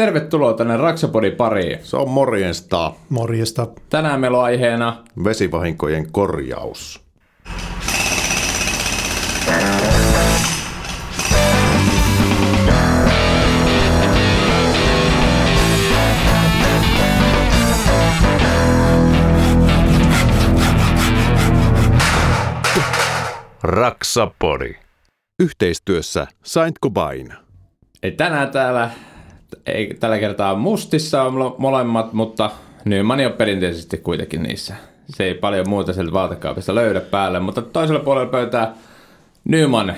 Tervetuloa tänne Raksapodin pariin. Se on morjesta. Morjesta. Tänään meillä on aiheena Vesivahinkojen korjaus. Raksapori. Yhteistyössä Saint Cobain. Ei tänään täällä, ei tällä kertaa mustissa on mo- molemmat, mutta Nyman on perinteisesti kuitenkin niissä. Se ei paljon muuta sieltä vaatekaapista löydä päälle, mutta toisella puolella pöytää Nyman.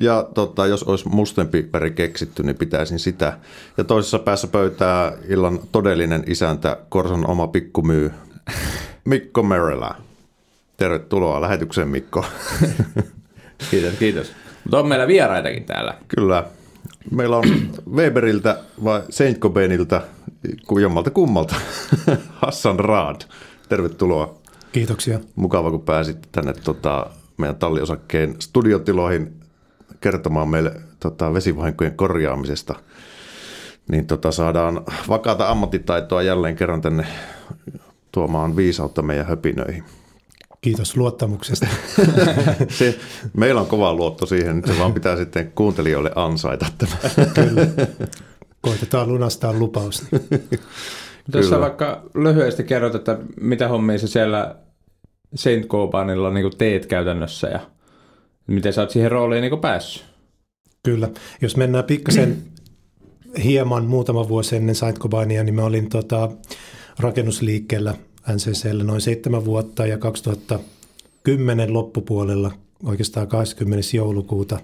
Ja tota, jos olisi mustempi väri keksitty, niin pitäisin sitä. Ja toisessa päässä pöytää illan todellinen isäntä, Korson oma pikkumyy, Mikko Merelä. Tervetuloa lähetykseen, Mikko. Kiitos, kiitos. Mutta on meillä vieraitakin täällä. Kyllä. Meillä on Weberiltä vai Saint Cobainilta, jommalta kummalta, Hassan Raad. Tervetuloa. Kiitoksia. Mukava, kun pääsit tänne tota, meidän talliosakkeen studiotiloihin kertomaan meille tota, vesivahinkojen korjaamisesta. Niin tota, saadaan vakaata ammattitaitoa jälleen kerran tänne tuomaan viisautta meidän höpinöihin. Kiitos luottamuksesta. Se, meillä on kova luotto siihen, nyt se vaan pitää sitten kuuntelijoille ansaita tämä. Kyllä. Koitetaan lunastaa lupaus. Kyllä. vaikka lyhyesti kerrot, että mitä hommia sä siellä Saint Cobanilla niin teet käytännössä ja miten sä oot siihen rooliin niin päässyt? Kyllä. Jos mennään pikkasen hieman muutama vuosi ennen Saint Cobainia, niin mä olin tota, rakennusliikkeellä NCCllä noin seitsemän vuotta ja 2010 loppupuolella, oikeastaan 20. joulukuuta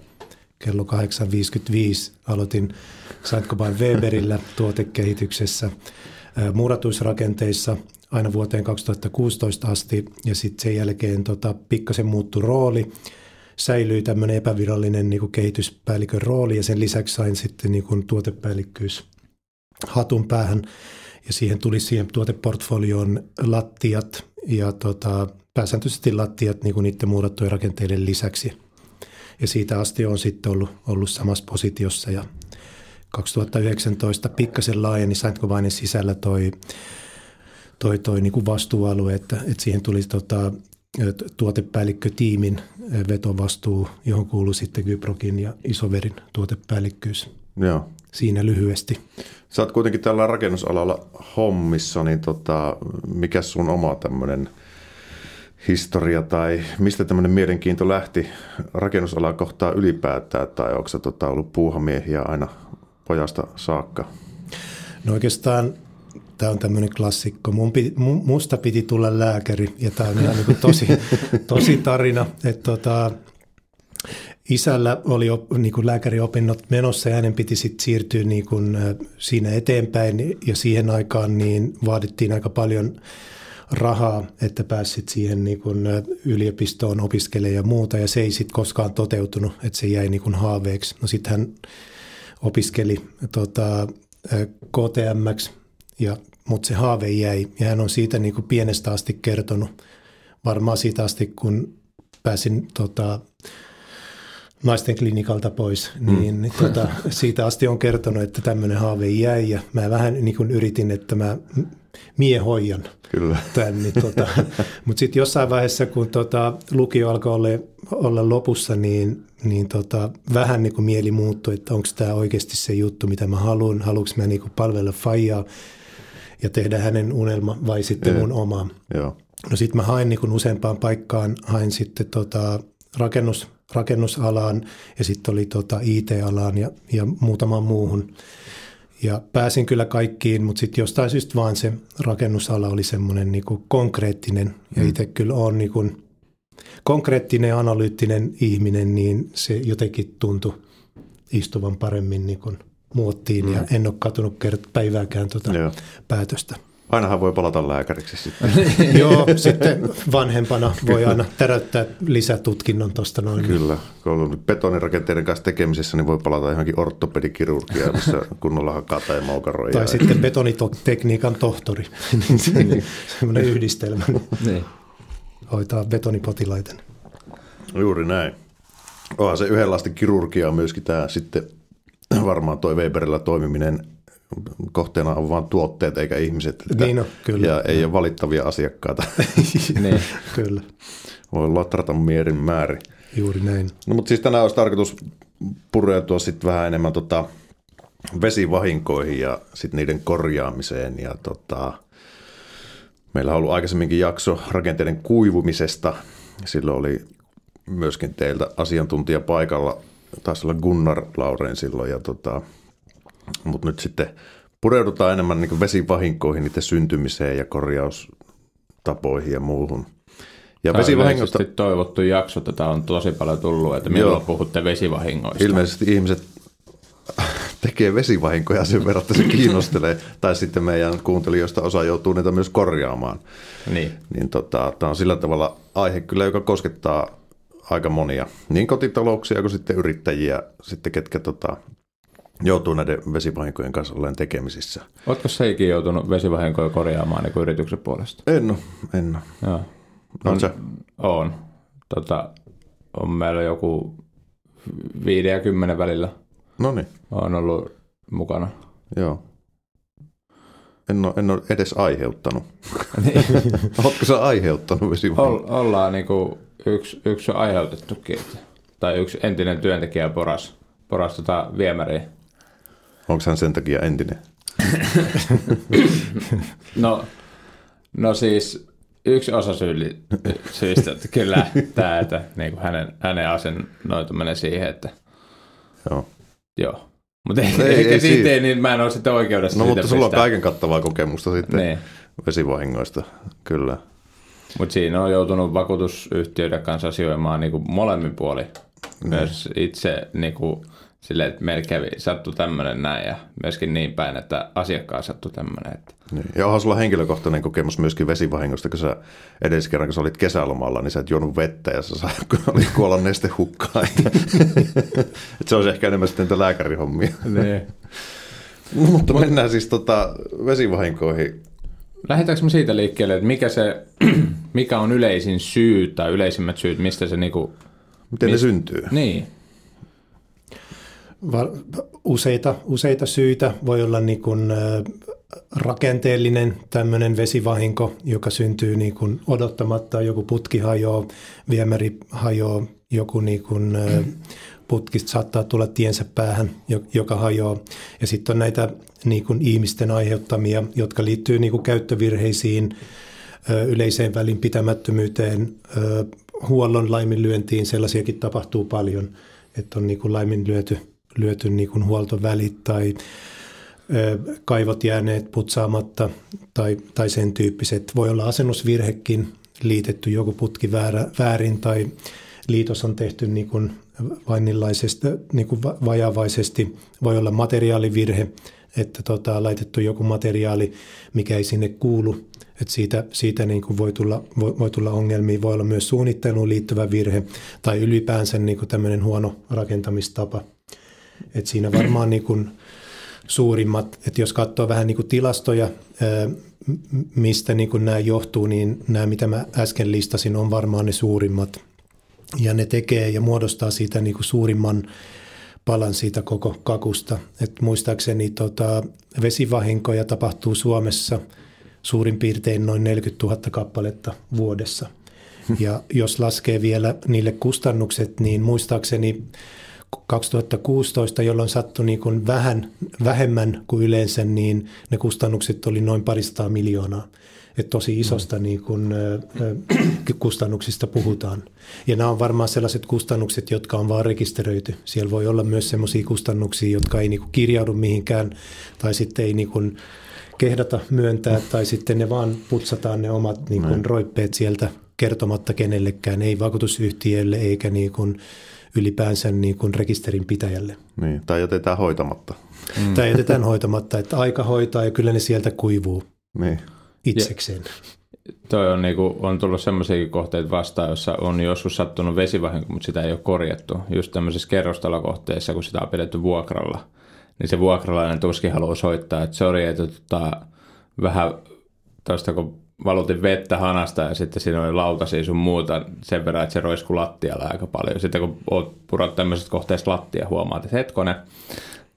kello 8.55 aloitin Saint Cobain Weberillä tuotekehityksessä ää, muratuisrakenteissa aina vuoteen 2016 asti ja sitten sen jälkeen tota, pikkasen muuttui rooli. Säilyi tämmöinen epävirallinen niin kehityspäällikön rooli ja sen lisäksi sain sitten niin tuotepäällikkyys hatun päähän ja siihen tuli siihen tuoteportfolioon lattiat ja tota, pääsääntöisesti lattiat niin kuin niiden muurattujen rakenteiden lisäksi. Ja siitä asti on sitten ollut, ollut samassa positiossa ja 2019 pikkasen laajeni Saint Cobainin sisällä toi, toi, toi niin kuin vastuualue, että, että siihen tuli tota, tuotepäällikkötiimin vetovastuu, johon kuului sitten Gyprokin ja Isoverin tuotepäällikkyys. Joo. Siinä lyhyesti. Sä oot kuitenkin tällä rakennusalalla hommissa, niin tota, mikä sun oma tämmöinen historia tai mistä tämmöinen mielenkiinto lähti rakennusalaa kohtaa ylipäätään tai onko sä tota, ollut puuhamiehiä aina pojasta saakka? No oikeastaan tämä on tämmöinen klassikko. Mun piti, mu- musta piti tulla lääkäri ja tämä on ihan niin tosi, tosi tarina. Että tota, isällä oli op, niin kuin lääkäriopinnot menossa ja hänen piti sitten siirtyä niin kuin, siinä eteenpäin. Ja siihen aikaan niin vaadittiin aika paljon rahaa, että pääsit siihen niin kuin yliopistoon opiskelemaan ja muuta. Ja se ei sitten koskaan toteutunut, että se jäi niin kuin haaveeksi. No sitten hän opiskeli tota, KTMX, ja, mutta se haave jäi. Ja hän on siitä niin kuin pienestä asti kertonut, varmaan siitä asti kun pääsin tota, naisten klinikalta pois, niin, niin tota, siitä asti on kertonut, että tämmöinen haave jäi ja mä vähän niin kuin yritin, että mä mie hoijan Kyllä. tämän. Niin tota, mutta sitten jossain vaiheessa, kun tota, lukio alkoi olla, olla lopussa, niin, niin tota, vähän niin kuin mieli muuttui, että onko tämä oikeasti se juttu, mitä mä haluan, haluanko mä niin kuin palvella Fajaa ja tehdä hänen unelma vai sitten mun oma. Joo. No sitten mä hain niin kuin useampaan paikkaan, hain sitten tota rakennus, rakennusalaan ja sitten oli tota IT-alaan ja, ja muutamaan muuhun. Ja pääsin kyllä kaikkiin, mutta sitten jostain syystä vaan se rakennusala oli semmoinen niin kuin konkreettinen. Ja itse kyllä on niin kuin konkreettinen ja analyyttinen ihminen, niin se jotenkin tuntui istuvan paremmin niin kuin muottiin. Ja en ole katunut kert- päivääkään tuota Joo. päätöstä. Ainahan voi palata lääkäriksi sitten. Joo, sitten vanhempana voi aina täräyttää lisätutkinnon tuosta noin. Kyllä, kun on betonirakenteiden kanssa tekemisessä, niin voi palata johonkin ortopedikirurgiaan, missä kunnolla hakata ja moukaroi. Tai sitten betonitekniikan tohtori. Niin se- Semmoinen yhdistelmä Niin. hoitaa betonipotilaiden. Juuri näin. Onhan se yhdenlaista kirurgiaa myöskin tämä sitten varmaan toi Weberillä toimiminen kohteena on vain tuotteet eikä ihmiset. Että, Niin on, kyllä. Ja ei ole valittavia asiakkaita. Niin. Kyllä, Voi latrata mierin määrin. juuri näin. No mutta siis tänään olisi tarkoitus pureutua sitten vähän enemmän tota vesivahinkoihin ja sitten niiden korjaamiseen. Ja tota, meillä on ollut aikaisemminkin jakso rakenteiden kuivumisesta. Silloin oli myöskin teiltä asiantuntija paikalla. Taisi olla Gunnar Laureen silloin. Ja tota, mutta nyt sitten pureudutaan enemmän niin vesivahinkoihin, niiden syntymiseen ja korjaustapoihin ja muuhun. Ja Tämä on vesivahingosta yleisesti toivottu jakso. Tätä on tosi paljon tullut, että milloin Joo. puhutte vesivahingoista. ilmeisesti ihmiset tekee vesivahinkoja sen verran, että se kiinnostelee. tai sitten meidän kuuntelijoista osa joutuu niitä myös korjaamaan. Niin. Niin tota, tämä on sillä tavalla aihe kyllä, joka koskettaa aika monia. Niin kotitalouksia kuin sitten yrittäjiä, sitten ketkä tota, joutuu näiden vesivahinkojen kanssa olleen tekemisissä. Oletko seikin joutunut vesivahinkoja korjaamaan niin kuin yrityksen puolesta? En ole, en ole. Joo. On se? On. Tota, on meillä joku viiden ja kymmenen välillä No niin, on ollut mukana. joo. En ole, en ole edes aiheuttanut. Niin. Oletko sä aiheuttanut vesivahinkoja? Ol, ollaan niinku yksi, yksi on aiheutettukin. Tai yksi entinen työntekijä poras, poras tota viemäriä. Onko hän sen takia entinen? No, no siis yksi osa syyli, syystä, että kyllä tämä, että niin kuin hänen, hänen asennoituminen siihen, että Joo. joo. Mutta ei, Ei, ei, ei ei siitä, siinä. niin mä en ole sitten oikeudessa No mutta sulla on pistää. kaiken kattavaa kokemusta sitten Niin. vesivahingoista, kyllä. Mutta siinä on joutunut vakuutusyhtiöiden kanssa asioimaan niinku molemmin puoli. Myös itse niinku, silleen, että meillä kävi, sattui tämmöinen näin ja myöskin niin päin, että asiakkaan sattui tämmöinen. Että Niin. Ja onhan sulla henkilökohtainen kokemus myöskin vesivahingosta, kun sä edes kerran, kun sä olit kesälomalla, niin sä et juonut vettä ja sä olit kuolla nestehukkaan. Et se olisi ehkä enemmän sitten niitä lääkärihommia. niin. Mutta mennään siis tota vesivahinkoihin. Lähdetäänkö me siitä liikkeelle, että mikä, se, mikä on yleisin syy tai yleisimmät syyt, mistä se niinku... Miten ne Mis- syntyy? Niin, useita, useita syitä. Voi olla niin kuin, rakenteellinen tämmöinen vesivahinko, joka syntyy niin kuin odottamatta. Joku putki hajoaa, viemäri hajoaa, joku niin kuin, putkista saattaa tulla tiensä päähän, jo- joka hajoaa. Ja sitten on näitä niin kuin ihmisten aiheuttamia, jotka liittyy niin kuin käyttövirheisiin, yleiseen välinpitämättömyyteen, huollon laiminlyöntiin, sellaisiakin tapahtuu paljon, että on niin kuin laiminlyöty lyöty niin kuin huoltovälit tai kaivot jääneet putsaamatta tai, tai sen tyyppiset. Voi olla asennusvirhekin, liitetty joku putki väärä, väärin tai liitos on tehty niin kuin vainillaisesti, niin kuin va- vajavaisesti. Voi olla materiaalivirhe, että tota, laitettu joku materiaali, mikä ei sinne kuulu. Että siitä siitä niin kuin voi, tulla, voi, voi tulla ongelmia. Voi olla myös suunnitteluun liittyvä virhe tai ylipäänsä niin kuin tämmöinen huono rakentamistapa. Et siinä varmaan niin kuin suurimmat, että jos katsoo vähän niin kuin tilastoja, mistä niin kuin nämä johtuu, niin nämä, mitä mä äsken listasin, on varmaan ne suurimmat. Ja ne tekee ja muodostaa siitä niin kuin suurimman palan siitä koko kakusta. Et muistaakseni tota, vesivahinkoja tapahtuu Suomessa suurin piirtein noin 40 000 kappaletta vuodessa. Ja jos laskee vielä niille kustannukset, niin muistaakseni 2016, jolloin sattui niin kuin vähän, vähemmän kuin yleensä, niin ne kustannukset oli noin paristaa miljoonaa. Että tosi isosta niin kuin, ö, kustannuksista puhutaan. Ja nämä on varmaan sellaiset kustannukset, jotka on vaan rekisteröity. Siellä voi olla myös sellaisia kustannuksia, jotka ei niin kuin kirjaudu mihinkään tai sitten ei niin kuin kehdata myöntää tai sitten ne vaan putsataan ne omat niin kuin roippeet sieltä kertomatta kenellekään, ei vakuutusyhtiölle eikä niin kuin ylipäänsä niin kuin rekisterin pitäjälle. Niin, tai jätetään hoitamatta. Mm. Tai jätetään hoitamatta, että aika hoitaa ja kyllä ne sieltä kuivuu Niin. itsekseen. toi on, niinku, on tullut semmoisiakin kohteita vastaan, jossa on joskus sattunut vesivahinko, mutta sitä ei ole korjattu. Just tämmöisissä kerrostalokohteissa, kun sitä on pidetty vuokralla, niin se vuokralainen tuskin haluaa soittaa, että sori, että tota, vähän tuosta kun valutin vettä hanasta ja sitten siinä oli lautasia sun muuta sen verran, että se roiskui lattialla aika paljon. Sitten kun oot purot tämmöisestä kohteesta lattia, huomaat, että hetkonen,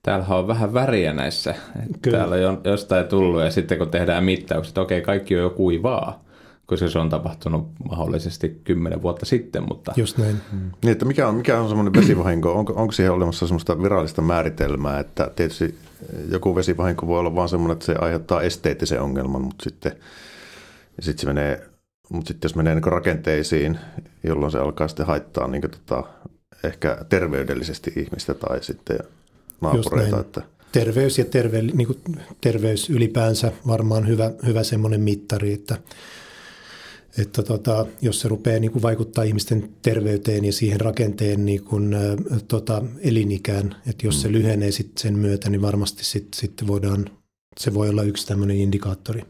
täällä on vähän väriä näissä. Että Kyllä. Täällä on jostain tullut ja sitten kun tehdään mittaukset, että okei, kaikki on jo kuivaa, koska se on tapahtunut mahdollisesti kymmenen vuotta sitten, mutta Just näin. Niin, että mikä on, mikä on semmoinen vesivahinko? Onko, onko siihen olemassa semmoista virallista määritelmää, että tietysti joku vesivahinko voi olla vaan semmoinen, että se aiheuttaa esteettisen ongelman, mutta sitten, ja sitten se menee, mutta sitten jos menee niin rakenteisiin, jolloin se alkaa sitten haittaa niin tota, ehkä terveydellisesti ihmistä tai sitten naapureita. Että, Terveys ja terve, niin kuin terveys ylipäänsä varmaan hyvä, hyvä semmoinen mittari, että, että tota, jos se rupeaa niin kuin vaikuttaa ihmisten terveyteen ja siihen rakenteen niin kuin, ä, tota, elinikään, että jos se lyhenee sit sen myötä, niin varmasti sitten sit voidaan, se voi olla yksi tämmöinen indikaattori.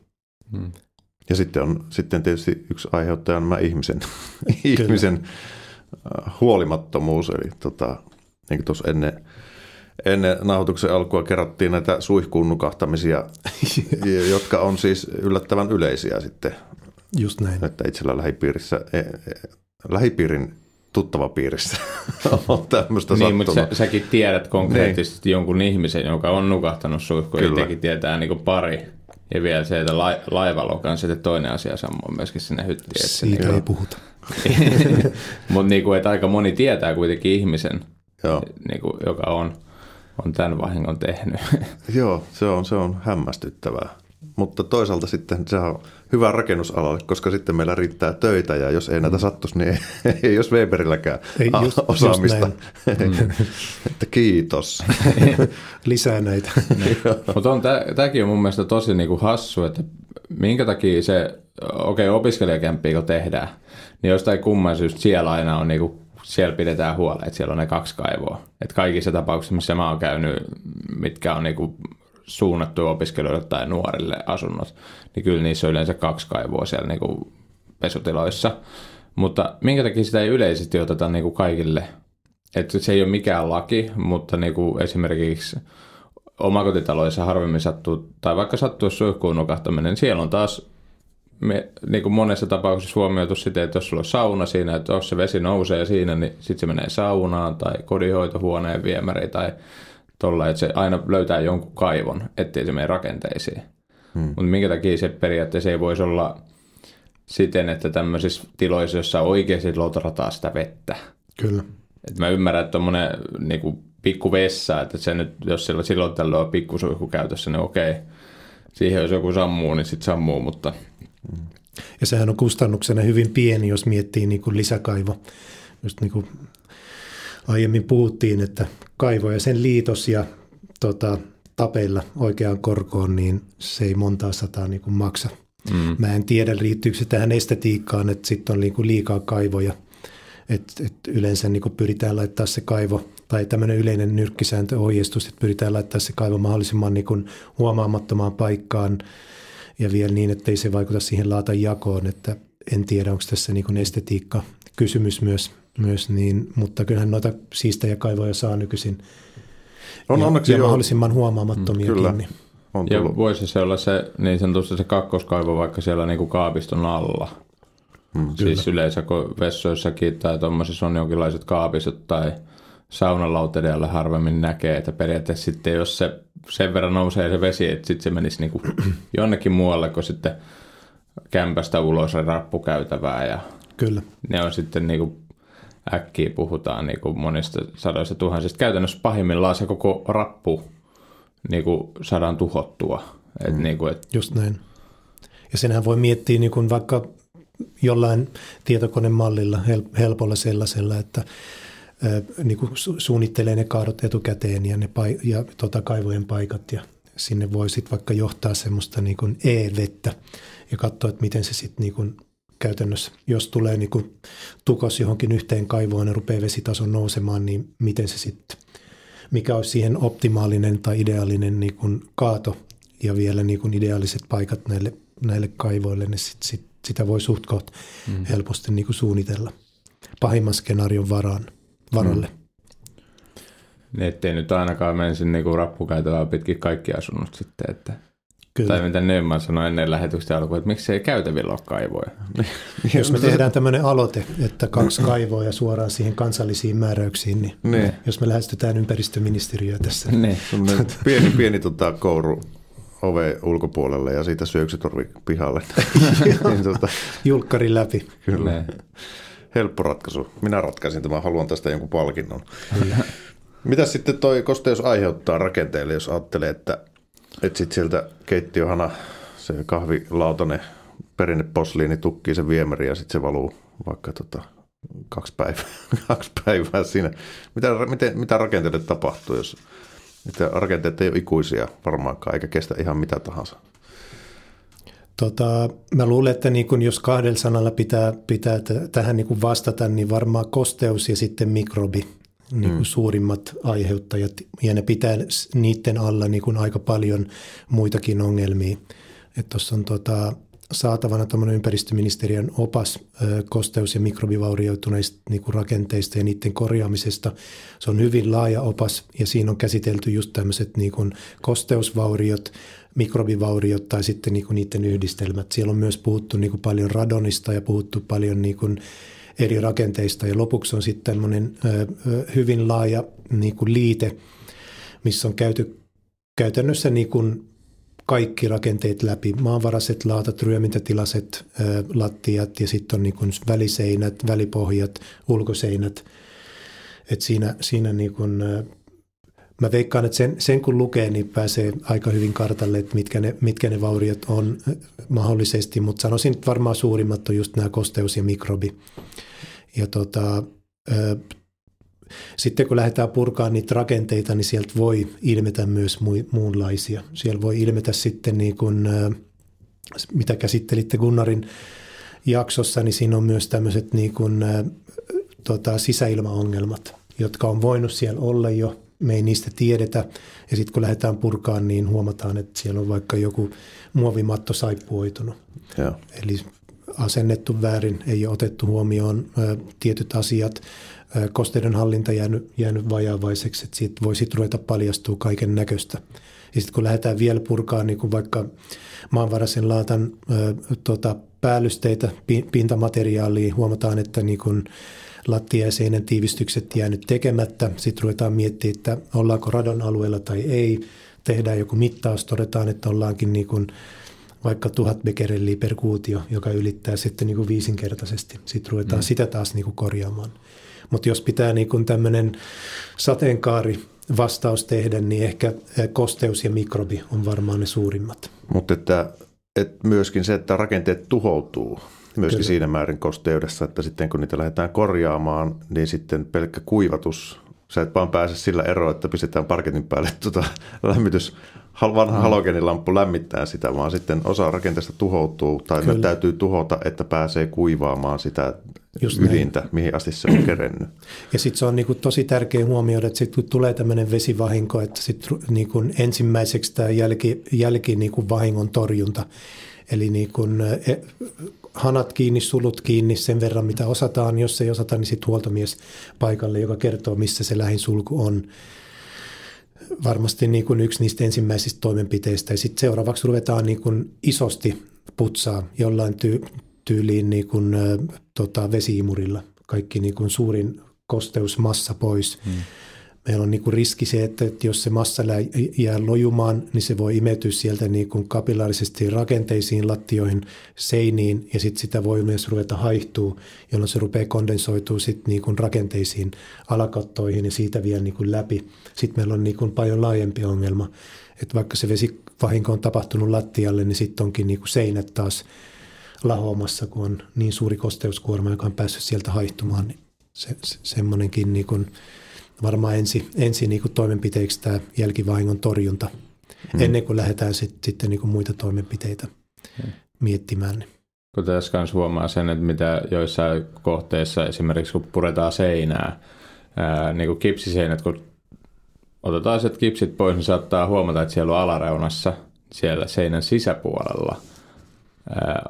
mm. Ja sitten on sitten tietysti yksi aiheuttaja on nämä ihmisen, ihmisen äh, huolimattomuus. Eli tota, niin kuin tuossa ennen, ennen nauhoituksen alkua kerrottiin näitä suihkuun nukahtamisia, jotka on siis yllättävän yleisiä sitten, Just näin. että itsellä lähipiirissä, e, e, lähipiirin tuttava piirissä on tämmöistä niin, sattunut. mutta sä, säkin tiedät konkreettisesti niin. jonkun ihmisen, joka on nukahtanut suihkuun, Kyllä. itsekin tietää niin kuin pari. Ja vielä se, että lai, laivalla on sitten toinen asia sammuu myöskin sinne hyttiin. Että Siitä ei puhuta. Mutta niin kuin, että aika moni tietää kuitenkin ihmisen, Joo. niin kuin, joka on, on tämän vahingon tehnyt. Joo, se on, se on hämmästyttävää. Mutta toisaalta sitten se on hyvä rakennusalalle, koska sitten meillä riittää töitä ja jos ei näitä sattuisi, niin ei, ei jos Weberilläkään Ei, just- just osaamista. näin. että kiitos. Lisää näitä. Mutta on, tämäkin on mun mielestä tosi niinku hassu, että minkä takia se, okei okay, opiskelijakämppiä kun tehdään, niin jostain kumman syystä siellä aina on niinku, siellä pidetään huolta, että siellä on ne kaksi kaivoa. Että kaikissa tapauksissa, missä mä oon käynyt, mitkä on niinku suunnattu opiskelijoille tai nuorille asunnot, niin kyllä niissä on yleensä kaksi kaivoa siellä niinku pesutiloissa. Mutta minkä takia sitä ei yleisesti oteta niinku kaikille että se ei ole mikään laki, mutta niin kuin esimerkiksi omakotitaloissa harvemmin sattuu, tai vaikka sattuu suihkuun nukahtaminen, niin siellä on taas me, niin kuin monessa tapauksessa huomioitu sitä, että jos sulla on sauna siinä, että jos se vesi nousee siinä, niin sitten se menee saunaan tai kodinhoitohuoneen viemäri tai tolla, että se aina löytää jonkun kaivon, ettei se mene rakenteisiin. Hmm. Mutta minkä takia se periaatteessa ei voisi olla siten, että tämmöisissä tiloissa, jossa oikeasti lotrataan sitä vettä, Kyllä. et mä ymmärrän, että tuommoinen niinku, pikku vessa, että se nyt, jos sillä silloin tällöin on pikkusuihku käytössä, niin okei. Siihen jos joku sammuu, niin sitten sammuu, mutta Ja sehän on kustannuksena hyvin pieni, jos miettii niin kuin lisäkaivo. Just niin kuin aiemmin puhuttiin, että kaivo ja sen liitos ja tota, tapeilla oikeaan korkoon, niin se ei montaa sataa niin kuin maksa. Mm. Mä en tiedä, liittyykö se tähän estetiikkaan, että sitten on niin kuin liikaa kaivoja. Et, et yleensä niin kuin pyritään laittaa se kaivo, tai tämmöinen yleinen nyrkkisääntö ohjeistus, että pyritään laittaa se kaivo mahdollisimman niin kuin huomaamattomaan paikkaan, ja vielä niin, että ei se vaikuta siihen laatan jakoon, että en tiedä, onko tässä niin kuin estetiikka kysymys myös, myös niin, mutta kyllähän noita siistejä kaivoja saa nykyisin On ja, onneksi ja mahdollisimman huomaamattomiakin. Kyllä. Niin. on ja voisi se olla se niin sanotusti se kakkoskaivo vaikka siellä niinku kaapiston alla. Mm, siis yleensä kun vessoissakin tai tuommoisissa on jonkinlaiset kaapistot tai saunalautedealla harvemmin näkee, että periaatteessa sitten jos se sen verran nousee se vesi, että sitten se menisi niinku jonnekin muualle kuin sitten kämpästä ulos ja rappukäytävää ja Kyllä, ne on sitten niinku äkkiä puhutaan niinku monista sadoista tuhansista. Käytännössä pahimmillaan se koko rappu niinku saadaan tuhottua. Et mm. niinku, et, just näin. Ja senhän voi miettiä niin kuin vaikka jollain tietokonemallilla, hel- helpolla sellaisella, että niin kuin su- suunnittelee ne kaadot etukäteen ja, ne pai- ja tota, kaivojen paikat ja sinne voi sitten vaikka johtaa semmoista niin kuin e-vettä ja katsoa, että miten se sitten niin kuin käytännössä, jos tulee niin kuin tukos johonkin yhteen kaivoon ja rupeaa vesitaso nousemaan, niin miten se sitten, mikä olisi siihen optimaalinen tai ideaalinen niin kuin kaato ja vielä niin kuin ideaaliset paikat näille, näille kaivoille, niin sit, sit, sitä voi suht koht mm. helposti niin kuin suunnitella pahimman skenaarion varaan, varalle. Mm. niin ettei nyt ainakaan menisi niinku rappukäytävää pitkin kaikki asunnot sitten. Että, Kyllä. Tai mitä Nyman sanoi ennen lähetyksen alkuun, että miksi ei käytävillä ole kaivoja. Jos me tehdään tämmöinen aloite, että kaksi kaivoa ja suoraan siihen kansallisiin määräyksiin, niin, Niin. jos me lähestytään ympäristöministeriöä tässä. Niin. Semmoinen pieni, pieni tota, kouru ove ulkopuolelle ja siitä syöksytorvi pihalle. niin, tota, Julkkari läpi. kyllä. Niin. Helppo ratkaisu. Minä ratkaisin tämän, haluan tästä jonkun palkinnon. Mitä sitten toi kosteus aiheuttaa rakenteelle, jos ajattelee, että, että sit sieltä keittiöhana se kahvilautanen perinneposliini tukkii sen viemäri ja sitten se valuu vaikka tota, kaksi, päivää, kaksi päivää siinä. Mitä, miten, mitä rakenteelle tapahtuu, jos että rakenteet ei ole ikuisia varmaankaan, eikä kestä ihan mitä tahansa. Tota, mä luulen, että niin kun jos kahdella sanalla pitää, pitää tähän niin kun vastata, niin varmaan kosteus ja sitten mikrobi niin kuin suurimmat aiheuttajat. Ja ne pitää niiden alla niin kuin aika paljon muitakin ongelmia. Tuossa on tota, saatavana tämmöinen ympäristöministeriön opas ö, kosteus- ja mikrobivaurioituneista niin kuin rakenteista ja niiden korjaamisesta. Se on hyvin laaja opas ja siinä on käsitelty just tämmöiset niin kuin kosteusvauriot, mikrobivauriot tai sitten niin kuin niiden yhdistelmät. Siellä on myös puhuttu niin kuin paljon radonista ja puhuttu paljon niin kuin eri rakenteista ja lopuksi on sitten tämmöinen hyvin laaja niin kuin liite, missä on käyty käytännössä niin kuin kaikki rakenteet läpi. Maanvaraiset laatat, ryömintätilaset, lattiat ja sitten on niin kuin väliseinät, välipohjat, ulkoseinät. Et siinä, siinä niin kuin, mä veikkaan, että sen, sen kun lukee, niin pääsee aika hyvin kartalle, että mitkä ne, mitkä ne vauriot on mahdollisesti, mutta sanoisin, että varmaan suurimmat on just nämä kosteus ja mikrobi. Ja tota, ö, sitten kun lähdetään purkaan niitä rakenteita, niin sieltä voi ilmetä myös muunlaisia. Siellä voi ilmetä sitten niin kuin, mitä käsittelitte Gunnarin jaksossa, niin siinä on myös tämmöiset niin kuin, tota, sisäilmaongelmat, jotka on voinut siellä olla jo. Me ei niistä tiedetä. Ja sitten kun lähdetään purkaan, niin huomataan, että siellä on vaikka joku muovimatto saippuoitunut. Joo. Eli asennettu väärin, ei ole otettu huomioon ö, tietyt asiat, ö, kosteiden hallinta jäänyt, jäänyt vajaavaiseksi, että siitä voi sitten ruveta paljastua kaiken näköistä. Ja sitten kun lähdetään vielä purkaa niin kuin vaikka maanvaraisen laatan ö, tota, päällysteitä, pi- pintamateriaalia, huomataan, että niin kuin lattia- ja seinän tiivistykset jäänyt tekemättä. Sitten ruvetaan miettimään, että ollaanko radon alueella tai ei. Tehdään joku mittaus, todetaan, että ollaankin niin kuin vaikka tuhat bekerelliä per kuutio, joka ylittää sitten niin kuin viisinkertaisesti. Sitten ruvetaan mm. sitä taas niin kuin korjaamaan. Mutta jos pitää niin kuin tämmöinen sateenkaari vastaus tehdä, niin ehkä eh, kosteus ja mikrobi on varmaan ne suurimmat. Mutta että, että myöskin se, että rakenteet tuhoutuu myöskin Kyllä. siinä määrin kosteudessa, että sitten kun niitä lähdetään korjaamaan, niin sitten pelkkä kuivatus, sä et vaan pääse sillä eroon, että pistetään parketin päälle tuota lämmitys, vanha halogenilamppu lämmittää sitä, vaan sitten osa rakenteesta tuhoutuu tai ne Kyllä. täytyy tuhota, että pääsee kuivaamaan sitä Just näin. ydintä, mihin asti se on kerennyt. Ja sitten se on niinku tosi tärkeä huomioida, että sitten kun tulee tämmöinen vesivahinko, että sit niinku ensimmäiseksi tämä jälki, jälki niinku vahingon torjunta. Eli niinku, e, hanat kiinni, sulut kiinni sen verran, mitä osataan. Jos ei osata, niin sitten huoltomies paikalle, joka kertoo, missä se lähin sulku on. Varmasti niin kuin yksi niistä ensimmäisistä toimenpiteistä. Ja sitten seuraavaksi ruvetaan niin kuin isosti putsaa jollain ty- tyyliin niin kuin, tota, vesiimurilla. Kaikki niin kuin suurin kosteusmassa pois. Hmm. Meillä on niin riski se, että jos se massa jää lojumaan, niin se voi imeytyä sieltä niin kapillaarisesti rakenteisiin, lattioihin, seiniin ja sitten sitä voi myös ruveta haihtuu, jolloin se rupeaa kondensoituu sitten niin rakenteisiin, alakattoihin ja siitä vielä niin läpi. Sitten meillä on niin paljon laajempi ongelma, että vaikka se vesivahinko on tapahtunut lattialle, niin sitten onkin niin seinät taas lahoamassa, kun on niin suuri kosteuskuorma, joka on päässyt sieltä haihtumaan, niin se, se, semmoinenkin niin varmaan ensi, ensi niin kuin toimenpiteeksi tämä jälkivahingon torjunta, hmm. ennen kuin lähdetään sit, sitten niin kuin muita toimenpiteitä hmm. miettimään. Kun tässä kanssa huomaa sen, että mitä joissain kohteissa esimerkiksi kun puretaan seinää, ää, niin kuin kipsiseinät, kun otetaan sieltä kipsit pois, niin saattaa huomata, että siellä on alareunassa siellä seinän sisäpuolella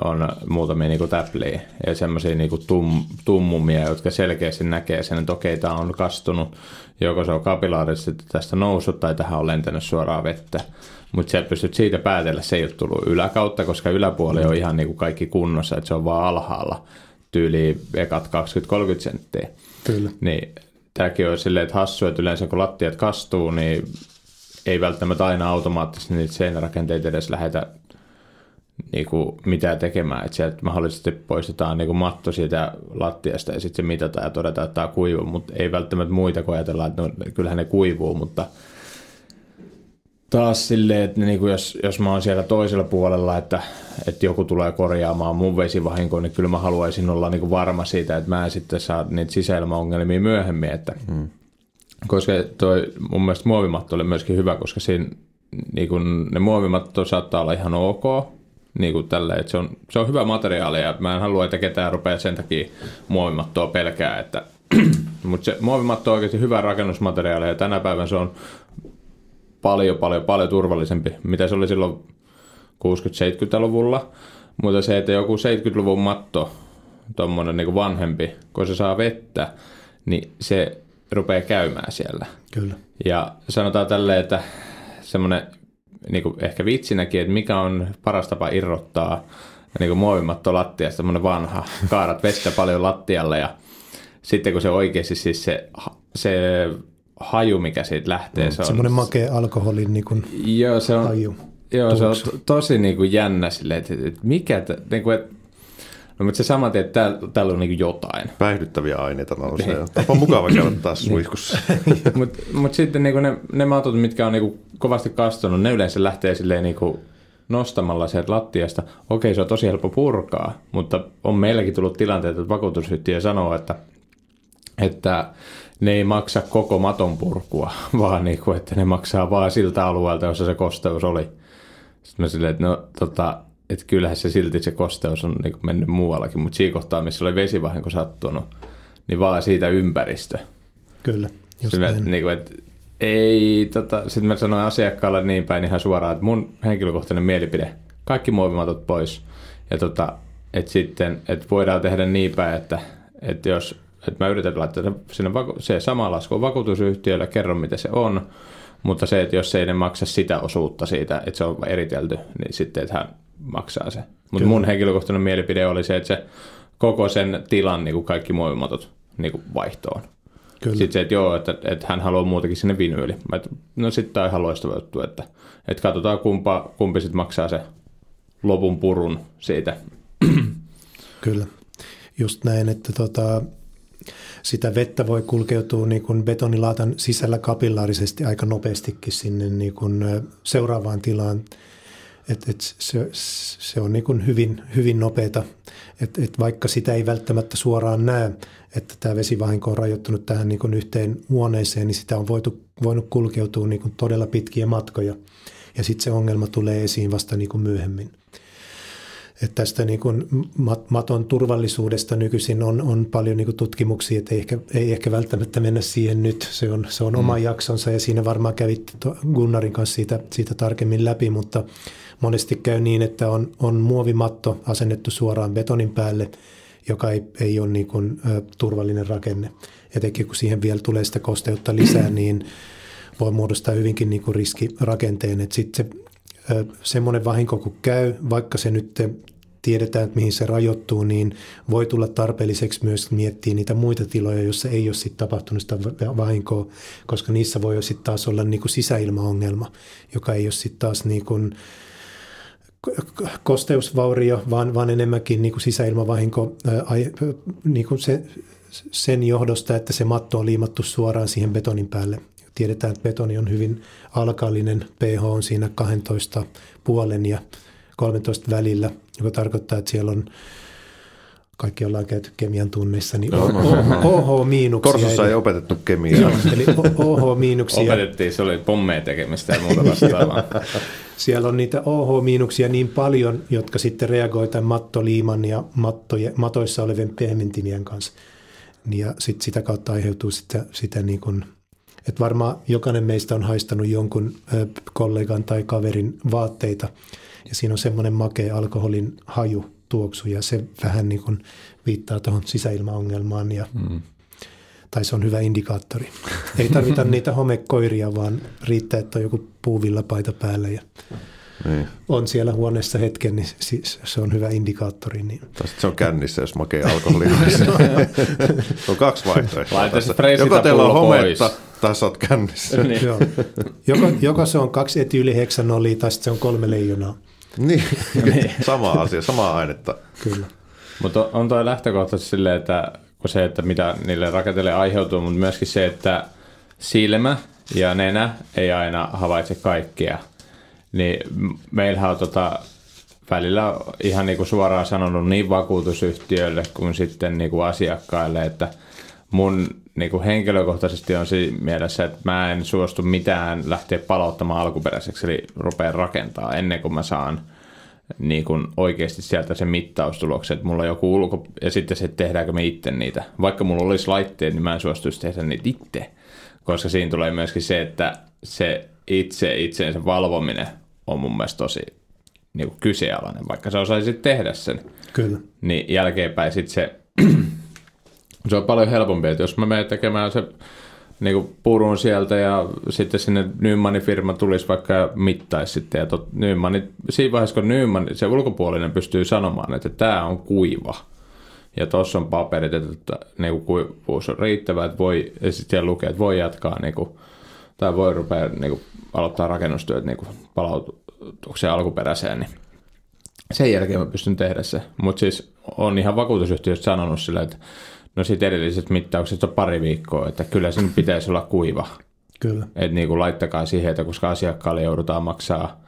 on muutamia niin täpliä ja semmoisia niin tum, tummumia, jotka selkeästi näkee sen, että okei, tämä on kastunut, joko se on kapilaarisesti tästä noussut tai tähän on lentänyt suoraan vettä. Mutta sieltä pystyt siitä päätellä, se ei ole tullut yläkautta, koska yläpuoli on ihan niin kuin kaikki kunnossa, että se on vaan alhaalla tyyli ekat 20-30 senttiä. Kyllä. Niin tämäkin on silleen, että hassu, että yleensä kun lattiat kastuu, niin ei välttämättä aina automaattisesti niitä seinärakenteita edes lähetä niin kuin mitään tekemään, että sieltä mahdollisesti poistetaan niin kuin matto siitä lattiasta ja sitten se mitataan ja todetaan, että tämä kuivuu, mutta ei välttämättä muita, kun ajatellaan, että no, kyllähän ne kuivuu, mutta taas silleen, että niin kuin jos, jos mä oon siellä toisella puolella, että, että joku tulee korjaamaan mun vesivahinkoa, niin kyllä mä haluaisin olla niin kuin varma siitä, että mä en sitten saa niitä sisäilmaongelmia myöhemmin, että hmm. koska toi mun mielestä muovimatto oli myöskin hyvä, koska siinä niin kuin ne muovimatto saattaa olla ihan ok, niin kuin tälle, että se on, se on hyvä materiaali ja mä en halua, että ketään rupeaa sen takia muovimattoa pelkää, että mutta se muovimatto on oikeasti hyvä rakennusmateriaali ja tänä päivänä se on paljon, paljon, paljon turvallisempi, mitä se oli silloin 60-70-luvulla. Mutta se, että joku 70-luvun matto, tuommoinen niin vanhempi, kun se saa vettä, niin se rupeaa käymään siellä. Kyllä. Ja sanotaan tälleen, että semmoinen niin kuin ehkä vitsinäkin, että mikä on paras tapa irrottaa niin kuin muovimatto lattiasta, semmoinen vanha, kaarat vettä paljon lattialle ja sitten kun se oikeasti siis se, se haju, mikä siitä lähtee. Se on, semmoinen makea alkoholin niin kuin joo, se on, haju. Joo, se on to, tosi niin kuin jännä silleen, että, että mikä, niin kuin, että No, mutta se sama, että täällä, täällä on niin jotain. Päihdyttäviä aineita nousee. Niin. On mukava käydä taas suihkussa. mutta mut sitten niin ne, ne matot, mitkä on niin kovasti kastunut, ne yleensä lähtee silleen niin kuin nostamalla sieltä lattiasta. Okei, se on tosi helppo purkaa, mutta on meilläkin tullut tilanteita, että vakuutusyhtiö sanoo, että, että ne ei maksa koko maton purkua, vaan niin kuin, että ne maksaa vain siltä alueelta, jossa se kosteus oli. Sitten mä silleen, että no tota, että kyllähän se silti se kosteus on niin mennyt muuallakin, mutta siinä kohtaa, missä oli vesivahinko sattunut, niin vaan siitä ympäristö. Kyllä, just näin. Niin kuin, että ei, tota, sitten mä sanoin asiakkaalle niin päin ihan suoraan, että mun henkilökohtainen mielipide, kaikki muovimatot pois. Ja tota, että sitten, että voidaan tehdä niin päin, että, että jos että mä yritän laittaa sinne se sama lasku vakuutusyhtiölle, kerron mitä se on, mutta se, että jos ei ne maksa sitä osuutta siitä, että se on eritelty, niin sitten että hän maksaa se. Mutta mun henkilökohtainen mielipide oli se, että se koko sen tilan niin kuin kaikki muovimatot niin kuin vaihtoon. Kyllä. Sitten se, että joo, että, että hän haluaa muutakin sinne vinyyli. Että, no sitten tämä on ihan loistava juttu, että, että katsotaan kumpa, kumpi sitten maksaa se lopun purun siitä. Kyllä, just näin, että tota, sitä vettä voi kulkeutua niin kuin betonilaatan sisällä kapillaarisesti aika nopeastikin sinne niin kuin seuraavaan tilaan. Et, et se, se on niin hyvin, hyvin nopeata, että et vaikka sitä ei välttämättä suoraan näe, että tämä vesivahinko on rajoittunut tähän niin yhteen huoneeseen, niin sitä on voitu, voinut kulkeutua niin todella pitkiä matkoja. Ja sitten se ongelma tulee esiin vasta niin kuin myöhemmin. Että tästä niin kuin maton turvallisuudesta nykyisin on, on paljon niin kuin tutkimuksia, että ei ehkä, ei ehkä välttämättä mennä siihen nyt. Se on, se on mm. oma jaksonsa ja siinä varmaan kävitte Gunnarin kanssa siitä, siitä tarkemmin läpi, mutta monesti käy niin, että on, on muovimatto asennettu suoraan betonin päälle, joka ei, ei ole niin kuin, ä, turvallinen rakenne. Etenkin kun siihen vielä tulee sitä kosteutta lisää, niin voi muodostaa hyvinkin niin kuin riskirakenteen. Sitten se semmoinen vahinko kun käy, vaikka se nyt tiedetään, että mihin se rajoittuu, niin voi tulla tarpeelliseksi myös miettiä niitä muita tiloja, joissa ei ole sitten tapahtunut sitä vahinkoa, koska niissä voi sitten taas olla niin kuin sisäilmaongelma, joka ei ole sitten taas niin kuin kosteusvaurio, vaan, vaan enemmänkin niin kuin sisäilmavahinko niin kuin se, sen johdosta, että se matto on liimattu suoraan siihen betonin päälle Tiedetään, että betoni on hyvin alkallinen, pH on siinä 12 puolen ja 13 välillä, joka tarkoittaa, että siellä on kaikki ollaan käyty kemian tunneissa, niin OH-miinuksia. Korsossa ei opetettu kemiaa. eli OH-miinuksia. Opetettiin, se oli pommeja tekemistä ja muuta vastaavaa. Siellä on niitä OH-miinuksia niin paljon, jotka sitten reagoivat tämän mattoliiman ja mattoje, matoissa olevien pehmentimien kanssa. Ja sit sitä kautta aiheutuu sitä, sitä niin kuin että varmaan jokainen meistä on haistanut jonkun kollegan tai kaverin vaatteita Ja siinä on semmoinen makea alkoholin haju, tuoksu ja se vähän niin kuin viittaa tuohon sisäilmaongelmaan ja mm. Tai se on hyvä indikaattori. Ei tarvita niitä homekoiria, vaan riittää, että on joku puuvillapaita päällä ja niin. on siellä huoneessa hetken, niin se on hyvä indikaattori. Niin. Tai se on kännissä, jos makee alkoholia. on kaksi vaihtoehtoa. Joko teillä on hometta, tai sä oot kännissä. niin. Joo. Joko, joko se on kaksi etyyliheksanolia, tai se on kolme leijonaa. Niin, sama asia, samaa ainetta. Kyllä. Mutta on toi lähtökohtaisesti silleen, että kun se, että mitä niille rakenteille aiheutuu, mutta myöskin se, että silmä ja nenä ei aina havaitse kaikkea. Niin meillähän on tota, välillä ihan niin kuin suoraan sanonut niin vakuutusyhtiöille kuin sitten niin kuin asiakkaille, että mun niin kuin henkilökohtaisesti on siinä mielessä, että mä en suostu mitään lähteä palauttamaan alkuperäiseksi, eli rupean rakentaa ennen kuin mä saan niin kuin oikeasti sieltä se mittaustuloksen, että mulla on joku ulko, ja sitten se, että tehdäänkö me itse niitä. Vaikka mulla olisi laitteet, niin mä en suostuisi tehdä niitä itse, koska siinä tulee myöskin se, että se itse itseensä valvominen on mun mielestä tosi niin kuin kyseenalainen, vaikka sä osaisit tehdä sen. Kyllä. Niin jälkeenpäin sitten se, se on paljon helpompi, että jos mä menen tekemään se niin purun sieltä ja sitten sinne Nymanin firma tulisi vaikka mittaisi sitten. Ja tot, Nyman, siinä vaiheessa kun Nyman, se ulkopuolinen pystyy sanomaan, että tämä on kuiva ja tuossa on paperit, että niin kuin kuivuus on riittävä, että voi, ja sitten lukee, että voi jatkaa niin kuin, tai voi rupea niin kuin, aloittaa rakennustyöt niin kuin palautukseen alkuperäiseen, niin sen jälkeen mä pystyn tehdä se. Mutta siis on ihan vakuutusyhtiöstä sanonut sille, että No sitten edelliset mittaukset on pari viikkoa, että kyllä sen pitäisi olla kuiva. Kyllä. Että niin kuin laittakaa siihen, että koska asiakkaalle joudutaan maksaa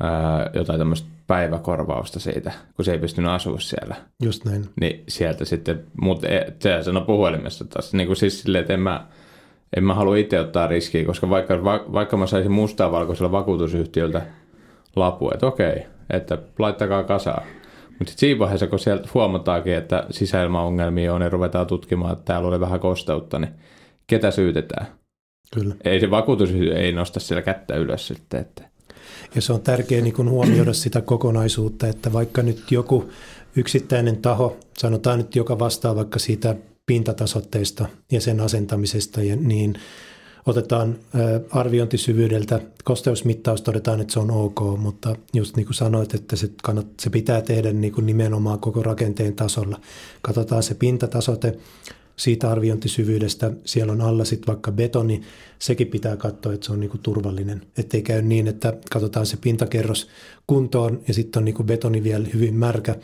ää, jotain tämmöistä päiväkorvausta siitä, kun se ei pystynyt asua siellä. Just näin. Niin sieltä sitten, mutta e, se sanoi puhelimessa taas, niin kuin siis silleen, että en mä, en mä halua itse ottaa riskiä, koska vaikka, va, vaikka mä saisin mustaa valkoisella vakuutusyhtiöltä lapu, että okei, että laittakaa kasaan, mutta siinä vaiheessa, kun sieltä huomataankin, että sisäilmaongelmia on ja ruvetaan tutkimaan, että täällä oli vähän kosteutta, niin ketä syytetään? Kyllä. Ei se vakuutus ei nosta siellä kättä ylös sitten. Että. Ja se on tärkeää niin kun huomioida sitä kokonaisuutta, että vaikka nyt joku yksittäinen taho, sanotaan nyt joka vastaa vaikka siitä pintatasotteista ja sen asentamisesta, ja niin otetaan arviointisyvyydeltä, kosteusmittaus todetaan, että se on ok, mutta just niin kuin sanoit, että se, kannat, se pitää tehdä niin kuin nimenomaan koko rakenteen tasolla. Katsotaan se pintatasote siitä arviointisyvyydestä, siellä on alla sitten vaikka betoni, sekin pitää katsoa, että se on niin kuin turvallinen. Ettei käy niin, että katsotaan se pintakerros kuntoon ja sitten on niin kuin betoni vielä hyvin märkä,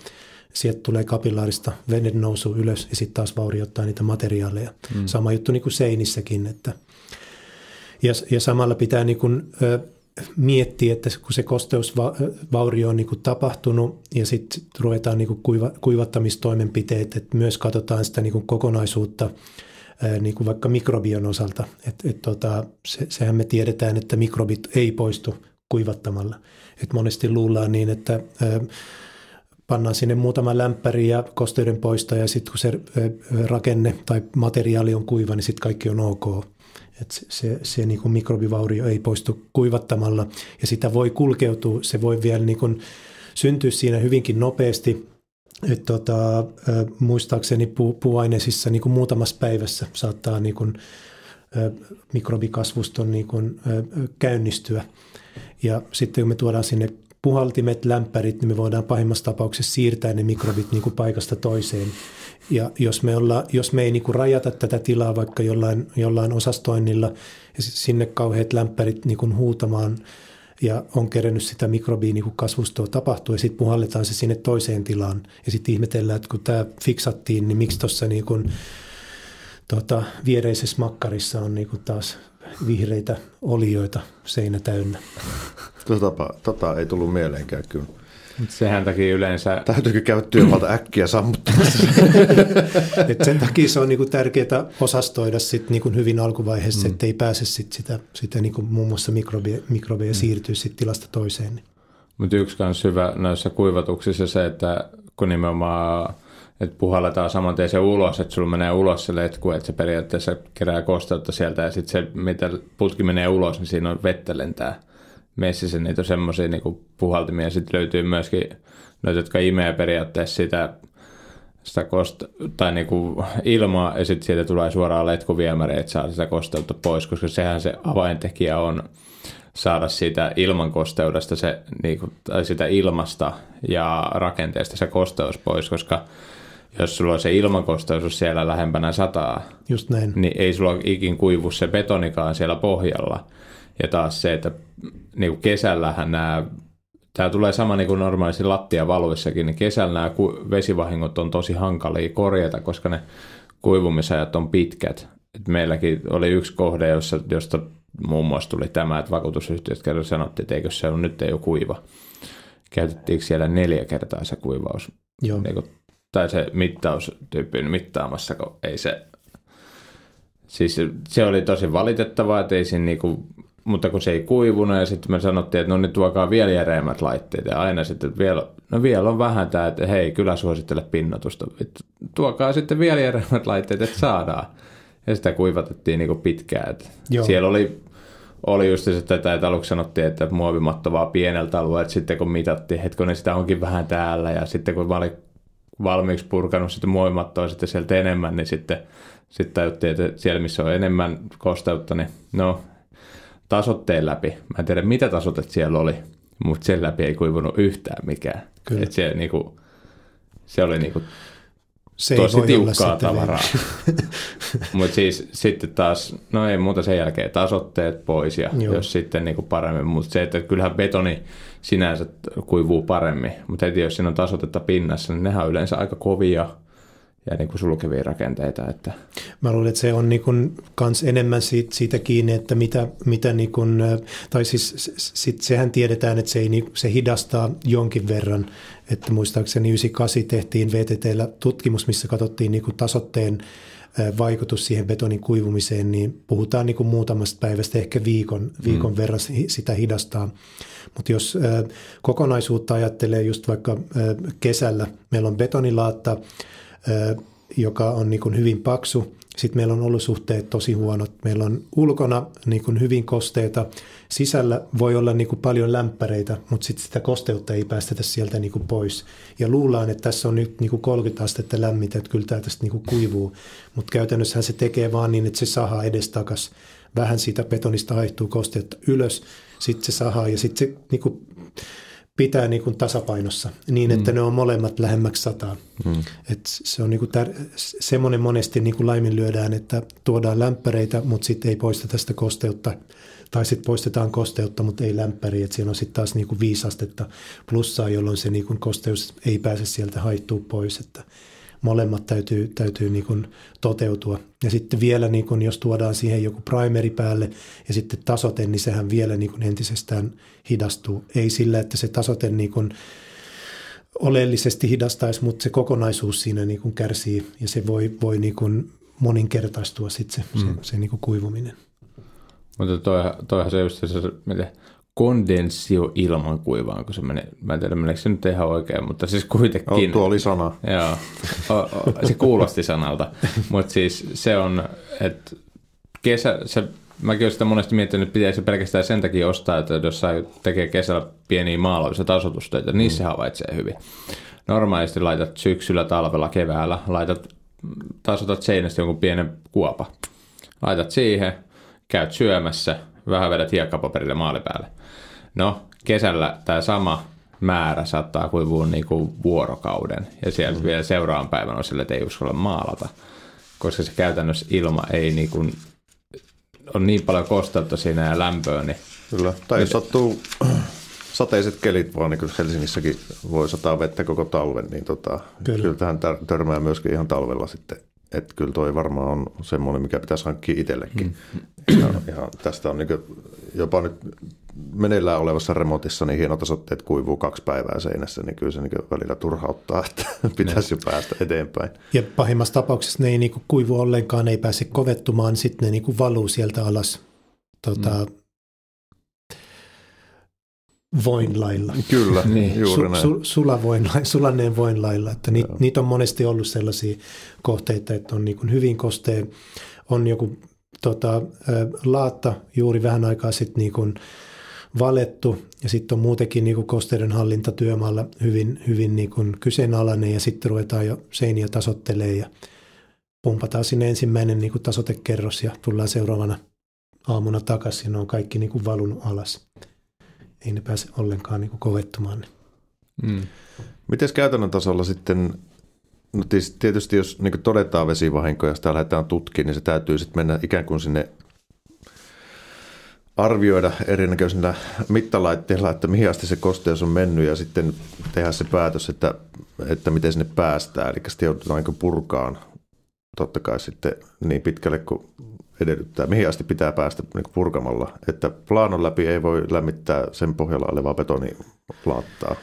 sieltä tulee kapillaarista veden nousu ylös ja sitten taas vaurioittaa niitä materiaaleja. Mm. Sama juttu niin kuin seinissäkin, että – ja, ja samalla pitää niin kuin, ö, miettiä, että kun se kosteusvaurio on niin kuin tapahtunut ja sitten ruvetaan niin kuin kuiva, kuivattamistoimenpiteet, että myös katsotaan sitä niin kuin kokonaisuutta niin kuin vaikka mikrobion osalta. Et, et tota, se, sehän me tiedetään, että mikrobit ei poistu kuivattamalla. Et monesti luullaan niin, että ö, pannaan sinne muutama lämpäri ja kosteuden poista ja sitten kun se rakenne tai materiaali on kuiva, niin sitten kaikki on ok että se, se, niin kuin mikrobivaurio ei poistu kuivattamalla ja sitä voi kulkeutua, se voi vielä niin kuin syntyä siinä hyvinkin nopeasti. Et tota, muistaakseni pu, puuaineisissa niin kuin muutamassa päivässä saattaa niin kuin, mikrobikasvuston niin kuin, käynnistyä. Ja sitten kun me tuodaan sinne puhaltimet, lämpärit, niin me voidaan pahimmassa tapauksessa siirtää ne mikrobit niin kuin paikasta toiseen. Ja jos me, olla, jos me ei niin kuin rajata tätä tilaa vaikka jollain, jollain osastoinnilla ja sinne kauheat lämpärit niin kuin huutamaan ja on kerennyt sitä mikrobiin niin kasvustoa tapahtuu ja sitten puhalletaan se sinne toiseen tilaan ja sitten ihmetellään, että kun tämä fiksattiin, niin miksi tuossa niin kuin, tota, viereisessä makkarissa on niin kuin taas vihreitä olioita seinä täynnä. Tota, tota ei tullut mieleenkään kyllä. Sehän takia yleensä... Täytyykö käydä työmaalta äkkiä sammuttamassa? Et sen takia se on niinku tärkeää osastoida sit niinku hyvin alkuvaiheessa, mm. ettei pääse sit sitä, sitä niinku muun muassa mikrobeja, mikrobeja mm. siirtyä sit tilasta toiseen. Mutta yksi myös hyvä näissä kuivatuksissa se, että kun nimenomaan että puhalletaan saman tien se ulos, että sulla menee ulos se letku, että se periaatteessa kerää kosteutta sieltä ja sitten se, mitä putki menee ulos, niin siinä on vettä lentää messissä niitä on semmoisia niin puhaltimia. Sitten löytyy myöskin noita, jotka imee periaatteessa sitä, sitä kosta, tai niin kuin ilmaa ja sitten siitä tulee suoraan letkuviemäri, että saa sitä kosteutta pois, koska sehän se avaintekijä on saada siitä ilmankosteudesta se, niin kuin, tai sitä ilmasta ja rakenteesta se kosteus pois, koska jos sulla on se ilmankosteus siellä lähempänä sataa, Just näin. niin ei sulla ikin kuivu se betonikaan siellä pohjalla. Ja taas se, että niin kuin kesällähän nämä, tämä tulee sama niin kuin normaalisti lattiavaluissakin, niin kesällä nämä vesivahingot on tosi hankalia korjata, koska ne kuivumisajat on pitkät. Et meilläkin oli yksi kohde, jossa, josta muun muassa tuli tämä, että vakuutusyhtiöt kerran sanottiin, että eikö se ole nyt ei ole kuiva. Käytettiinkö siellä neljä kertaa se kuivaus? Joo. Niin kuin, tai se mittaustyyppi mittaamassa, kun ei se... Siis se oli tosi valitettavaa, että ei siinä niinku, mutta kun se ei kuivunut ja sitten me sanottiin, että no nyt tuokaa vielä järeämmät laitteet ja aina sitten, että vielä, no vielä on vähän tämä, että hei, kyllä suosittele pinnotusta. Että tuokaa sitten vielä järeämmät laitteet, että saadaan. Ja sitä kuivatettiin niinku pitkään. Että siellä oli, oli just se, että tätä aluksi sanottiin, että muovimatto vaan pieneltä alueelta, sitten kun mitattiin, hetkonen sitä onkin vähän täällä ja sitten kun mä olin valmiiksi purkanut sitten muovimattoa sitten sieltä enemmän, niin sitten, sitten tajuttiin, että siellä missä on enemmän kosteutta, niin no tasotteen läpi. Mä en tiedä mitä tasotet siellä oli, mutta sen läpi ei kuivunut yhtään mikään. Kyllä. Et se, niinku, se oli niinku Se tosi tiukkaa sitten tavaraa. Mutta siis sitten taas, no ei muuta sen jälkeen tasotteet pois ja Joo. jos sitten niinku paremmin. Mutta se, että kyllähän betoni sinänsä kuivuu paremmin, mutta heti jos siinä on tasotetta pinnassa, niin nehän on yleensä aika kovia ja niinku sulkevia rakenteita. Että, Mä luulen, että se on niin kuin kans enemmän siitä, siitä kiinni, että mitä, mitä niin kuin, tai siis sit sehän tiedetään, että se, ei, niin- se hidastaa jonkin verran. Että muistaakseni 98 tehtiin VTTllä tutkimus, missä katsottiin niin kuin tasotteen vaikutus siihen betonin kuivumiseen, niin puhutaan niin kuin muutamasta päivästä, ehkä viikon, viikon mm. verran si- sitä hidastaa. Mutta jos kokonaisuutta ajattelee just vaikka kesällä, meillä on betonilaatta, joka on niin kuin hyvin paksu. Sitten meillä on olosuhteet tosi huonot. Meillä on ulkona niin kuin hyvin kosteita. Sisällä voi olla niin kuin paljon lämpäreitä, mutta sitten sitä kosteutta ei päästetä sieltä niin kuin pois. Ja luullaan, että tässä on nyt niin kuin 30 astetta lämmintä, että kyllä tämä tästä niin kuin kuivuu. Mutta käytännössähän se tekee vaan niin, että se sahaa edestakas. Vähän siitä betonista haihtuu kosteutta ylös, sitten se sahaa ja sitten se niin kuin pitää niin kuin tasapainossa niin, että mm. ne on molemmat lähemmäksi sataa. Mm. Et se on niin kuin tär- semmoinen monesti niin kuin laiminlyödään, että tuodaan lämpäreitä, mutta sitten ei poisteta sitä kosteutta. Tai sitten poistetaan kosteutta, mutta ei lämpäriä. Että siellä on sitten taas niin kuin viisi astetta plussaa, jolloin se niin kuin kosteus ei pääse sieltä haittuu pois. Että molemmat täytyy, täytyy niin kuin toteutua. Ja sitten vielä, niin kuin jos tuodaan siihen joku primeri päälle ja sitten tasote, niin sehän vielä niin kuin entisestään hidastuu. Ei sillä, että se tasote niin kuin oleellisesti hidastaisi, mutta se kokonaisuus siinä niin kuin kärsii ja se voi, voi niin kuin moninkertaistua sitten se, mm. se, se niin kuin kuivuminen. mutta toi, toihan se just se, se miten kondensio ilman kuivaan, kun se menee, mä en tiedä meneekö se nyt ihan oikein, mutta siis kuitenkin. Oh, tuo oli sana. Joo, o, o, se kuulosti sanalta, mutta siis se on, että kesä, se, mäkin olen sitä monesti miettinyt, että pitäisi pelkästään sen takia ostaa, että jos tekee kesällä pieniä ja tasotustöitä, niin se havaitsee hyvin. Normaalisti laitat syksyllä, talvella, keväällä, laitat, tasotat seinästä jonkun pienen kuopa. Laitat siihen, käyt syömässä, vähän vedät hiekkapaperille maali päälle. No, kesällä tämä sama määrä saattaa kuivua niin kuin vuorokauden. Ja sieltä mm. vielä seuraavan päivän on sille, että ei uskalla maalata. Koska se käytännössä ilma ei niin kuin, on niin paljon kosteutta siinä ja lämpöä, niin Kyllä. Tai jos sattuu sateiset kelit vaan, niin kyllä Helsingissäkin voi sataa vettä koko talven, niin tota, Kyllä. kyllä. tähän törmää myöskin ihan talvella sitten. Että kyllä toi varmaan on semmoinen, mikä pitäisi hankkia itsellekin. Mm. Ja, ihan, tästä on niin jopa nyt meneillään olevassa remontissa niin hienot osoitteet kuivuu kaksi päivää seinässä, niin kyllä se niin välillä turhauttaa, että pitäisi jo päästä eteenpäin. Ja pahimmassa tapauksessa ne ei niinku kuivu ollenkaan, ne ei pääse kovettumaan, sitten ne niinku valuu sieltä alas tota, mm. voinlailla. Kyllä, Niin. niin. juuri näin. su, sulavoinla, sulaneen voinlailla. Että niit, niitä on monesti ollut sellaisia kohteita, että on niin hyvin kostea, on joku tota, laatta juuri vähän aikaa sitten niin kuin valettu ja sitten on muutenkin niin kosteuden hallinta työmaalla hyvin, hyvin niin kuin kyseenalainen ja sitten ruvetaan jo seiniä tasottelee ja pumpataan sinne ensimmäinen niin kuin tasotekerros ja tullaan seuraavana aamuna takaisin ja ne on kaikki niin kuin valunut alas. Ei ne pääse ollenkaan niin kuin kovettumaan. Mm. Miten käytännön tasolla sitten, no tietysti jos niin todetaan vesivahinko ja sitä lähdetään tutkimaan, niin se täytyy sitten mennä ikään kuin sinne arvioida erinäköisillä mittalaitteilla, että mihin asti se kosteus on mennyt ja sitten tehdä se päätös, että, että miten sinne päästään. Eli sitten joudutaan niin purkaan totta kai sitten niin pitkälle kuin edellyttää, mihin asti pitää päästä niin purkamalla. Että plaanon läpi ei voi lämmittää sen pohjalla olevaa betonilaattaa.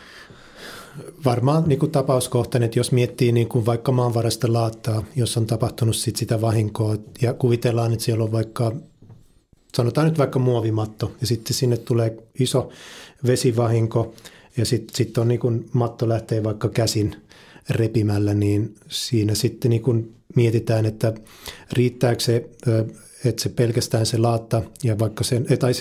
Varmaan niin kuin tapauskohtainen, että jos miettii niin kuin vaikka maanvarasta laattaa, jos on tapahtunut sit sitä vahinkoa ja kuvitellaan, että siellä on vaikka sanotaan nyt vaikka muovimatto ja sitten sinne tulee iso vesivahinko ja sitten sit on niin kuin matto lähtee vaikka käsin repimällä, niin siinä sitten niin kuin mietitään, että riittääkö se, että se pelkästään se laatta ja vaikka sen, tai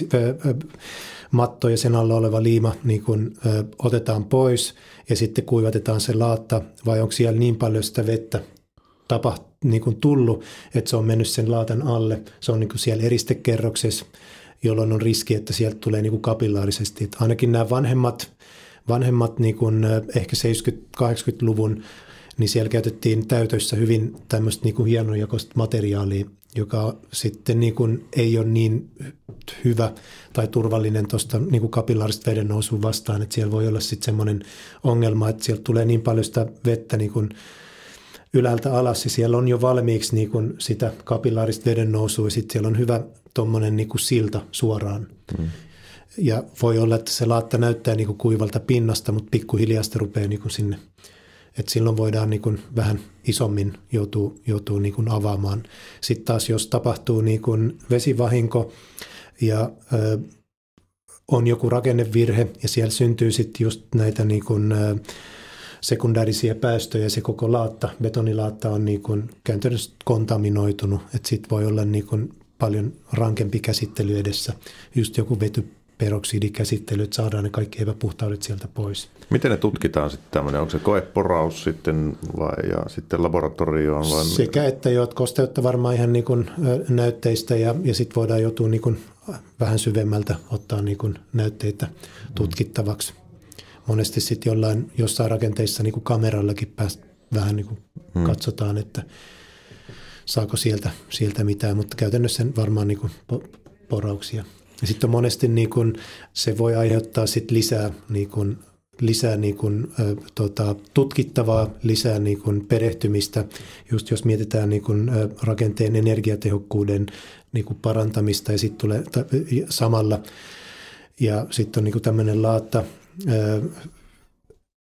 matto ja sen alla oleva liima niin kuin, otetaan pois ja sitten kuivatetaan se laatta vai onko siellä niin paljon sitä vettä tapaht, niin kuin tullut, että se on mennyt sen laatan alle. Se on niin kuin siellä eristekerroksessa, jolloin on riski, että sieltä tulee niin kuin kapillaarisesti. Että ainakin nämä vanhemmat, vanhemmat niin kuin ehkä 70-80-luvun, niin siellä käytettiin täytössä hyvin tämmöistä niin kuin hienojakoista materiaalia, joka sitten niin kuin ei ole niin hyvä tai turvallinen tuosta niin kapillaarista veden nousuun vastaan, että siellä voi olla sitten semmoinen ongelma, että sieltä tulee niin paljon sitä vettä niin kuin ylältä alas ja siellä on jo valmiiksi niin kuin sitä kapillaarista veden nousua ja sitten siellä on hyvä tuommoinen niin kuin silta suoraan. Mm. Ja voi olla, että se laatta näyttää niin kuin kuivalta pinnasta, mutta pikkuhiljaa se rupeaa niin kuin sinne. Et silloin voidaan niin kuin vähän isommin joutuu, joutuu niin kuin avaamaan. Sitten taas jos tapahtuu niin kuin vesivahinko ja ö, on joku rakennevirhe ja siellä syntyy sitten just näitä niin kuin, ö, sekundäärisiä päästöjä, se koko laatta, betonilaatta on niin kuin käytännössä kontaminoitunut, että sitten voi olla niin kuin paljon rankempi käsittely edessä, just joku vetyperoksidikäsittely, että saadaan ne kaikki epäpuhtaudet sieltä pois. Miten ne tutkitaan sitten tämmöinen, onko se koeporaus sitten vai ja sitten laboratorioon? Vai Sekä että jo, kosteutta varmaan ihan niin kuin näytteistä ja, ja sitten voidaan joutua niin kuin vähän syvemmältä ottaa niin kuin näytteitä tutkittavaksi monesti sitten jollain, jossain rakenteissa niin kuin kamerallakin pääst, vähän niin kuin hmm. katsotaan, että saako sieltä, sieltä mitään, mutta käytännössä varmaan niin kuin porauksia. Ja sitten monesti niin kuin, se voi aiheuttaa sit lisää, niin kuin, lisää niin kuin, ä, tota, tutkittavaa, lisää niin kuin, perehtymistä. Just jos mietitään niin kuin, ä, rakenteen energiatehokkuuden niin kuin parantamista ja sitten tulee ta, samalla ja sitten on niin tämmöinen laatta,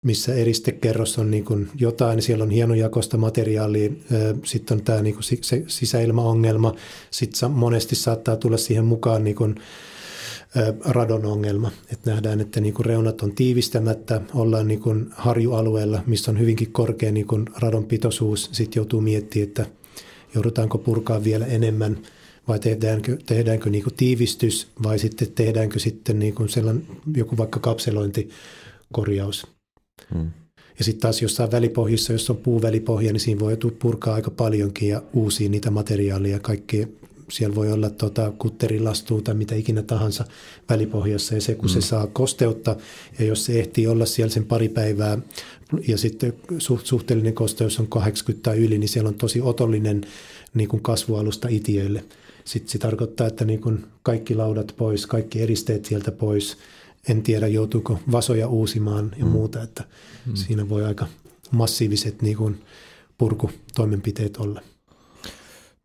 missä eristekerros on niin kuin jotain, siellä on hienojakoista materiaalia, sitten on tämä niin kuin se sisäilmaongelma, sitten monesti saattaa tulla siihen mukaan niin kuin radon ongelma, että nähdään, että niin kuin reunat on tiivistämättä, ollaan niin kuin harjualueella, missä on hyvinkin korkea niin kuin radon pitoisuus, sitten joutuu miettimään, että joudutaanko purkaa vielä enemmän – vai tehdäänkö, tehdäänkö niin kuin tiivistys vai sitten tehdäänkö sitten niin kuin sellainen, joku vaikka kapselointikorjaus. Hmm. Ja sitten taas jossain välipohjissa, jos on puuvälipohja, niin siinä voi purkaa aika paljonkin ja uusia niitä materiaaleja. Kaikki, siellä voi olla tota, kutterilastua tai mitä ikinä tahansa välipohjassa. Ja se, kun hmm. se saa kosteutta ja jos se ehtii olla siellä sen pari päivää ja sitten suhteellinen kosteus on 80 tai yli, niin siellä on tosi otollinen niin kuin kasvualusta itiöille – sitten se tarkoittaa, että niin kuin kaikki laudat pois, kaikki eristeet sieltä pois. En tiedä, joutuuko vasoja uusimaan ja mm. muuta, että mm. siinä voi aika massiiviset niin kuin purkutoimenpiteet olla.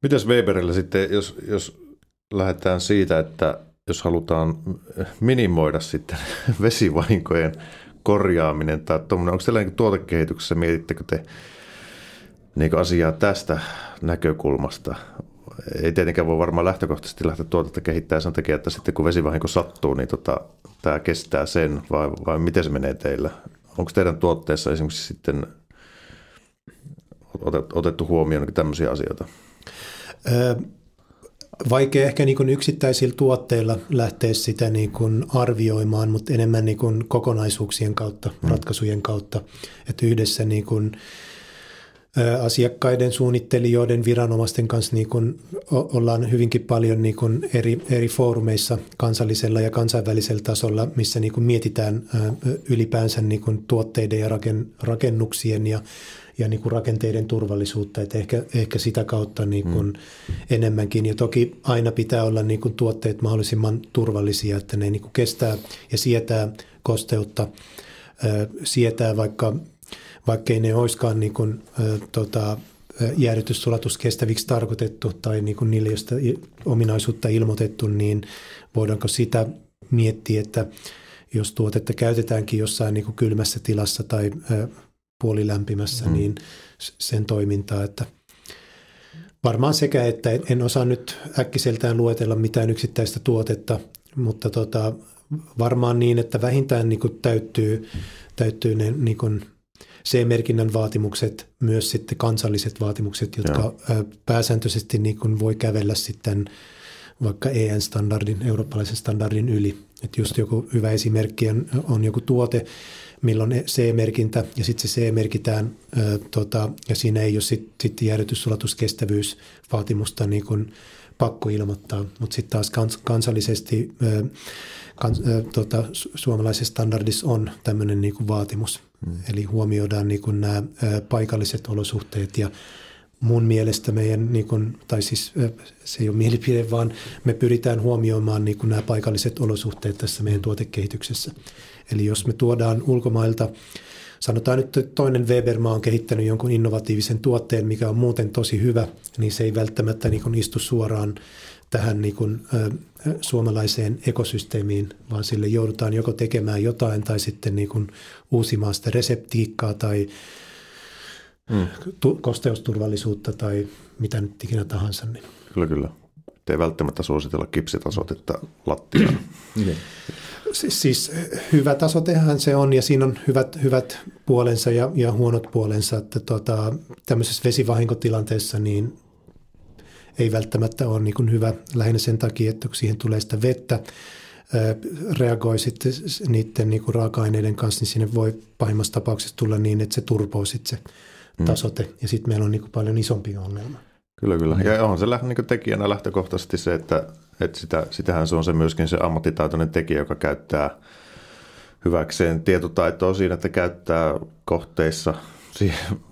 Mitäs Weberillä sitten, jos, jos lähdetään siitä, että jos halutaan minimoida sitten vesivahinkojen korjaaminen tai tuommoinen, onko teillä niin tuotekehityksessä, mietittekö te niin asiaa tästä näkökulmasta ei tietenkään voi varmaan lähtökohtaisesti lähteä tuotetta kehittämään sen takia, että sitten kun vesivahinko sattuu, niin tota, tämä kestää sen, vai, vai miten se menee teillä? Onko teidän tuotteessa esimerkiksi sitten otettu huomioon tämmöisiä asioita? vaikea ehkä niin kuin yksittäisillä tuotteilla lähteä sitä niin kuin arvioimaan, mutta enemmän niin kuin kokonaisuuksien kautta, mm. ratkaisujen kautta. Että yhdessä niin kuin asiakkaiden, suunnittelijoiden, viranomaisten kanssa niin kuin ollaan hyvinkin paljon niin kuin eri, eri foorumeissa kansallisella ja kansainvälisellä tasolla, missä niin kuin mietitään ylipäänsä niin kuin tuotteiden ja rakennuksien ja ja niin kuin rakenteiden turvallisuutta, että ehkä, ehkä sitä kautta niin kuin mm. enemmänkin. Ja toki aina pitää olla niin kuin tuotteet mahdollisimman turvallisia, että ne niin kuin kestää ja sietää kosteutta, sietää vaikka, vaikkei ne olisikaan niin kuin, tota, jäädytyssulatus kestäviksi tarkoitettu tai niin kuin niille, josta ominaisuutta ilmoitettu, niin voidaanko sitä miettiä, että jos tuotetta käytetäänkin jossain niin kuin kylmässä tilassa tai puolilämpimässä, mm. niin sen toimintaa, että varmaan sekä, että en osaa nyt äkkiseltään luetella mitään yksittäistä tuotetta, mutta tota, varmaan niin, että vähintään niin kuin täyttyy, täyttyy ne niin kuin C-merkinnän vaatimukset, myös sitten kansalliset vaatimukset, jotka Joo. pääsääntöisesti niin kuin voi kävellä sitten vaikka EN-standardin, eurooppalaisen standardin yli. Että just joku hyvä esimerkki on, on joku tuote, milloin C-merkintä ja sitten se C merkitään ö, tota, ja siinä ei ole sitten sit jäädytyssulatuskestävyysvaatimusta niin kuin pakko ilmoittaa, mutta sitten taas kans, kansallisesti kans, tota, suomalaisessa standardissa on tämmöinen niin kuin vaatimus. Hmm. Eli huomioidaan niin kuin nämä paikalliset olosuhteet ja mun mielestä meidän, niin kuin, tai siis se ei ole mielipide, vaan me pyritään huomioimaan niin kuin nämä paikalliset olosuhteet tässä meidän tuotekehityksessä. Eli jos me tuodaan ulkomailta, sanotaan nyt, että toinen Webermaa on kehittänyt jonkun innovatiivisen tuotteen, mikä on muuten tosi hyvä, niin se ei välttämättä niin kuin istu suoraan tähän niin kuin, ä, suomalaiseen ekosysteemiin, vaan sille joudutaan joko tekemään jotain tai sitten niin kuin uusimaan sitä reseptiikkaa tai mm. tu- kosteusturvallisuutta tai mitä nyt ikinä tahansa. Niin. Kyllä, kyllä. Ei välttämättä suositella kipsitasotetta lattiaan. Siis, siis hyvä tasotehan se on ja siinä on hyvät, hyvät puolensa ja, ja huonot puolensa. Että tota, tämmöisessä vesivahinkotilanteessa niin ei välttämättä ole niin hyvä lähinnä sen takia, että kun siihen tulee sitä vettä, reagoi sitten niiden niin kuin raaka-aineiden kanssa, niin sinne voi pahimmassa tapauksessa tulla niin, että se turpoo sitten se mm. tasote. Mm. Ja sitten meillä on niin kuin paljon isompi ongelma. Kyllä, kyllä. Ja on se niin tekijänä lähtökohtaisesti se, että, että sitä, sitähän se on se myöskin se ammattitaitoinen tekijä, joka käyttää hyväkseen tietotaitoa siinä, että käyttää kohteissa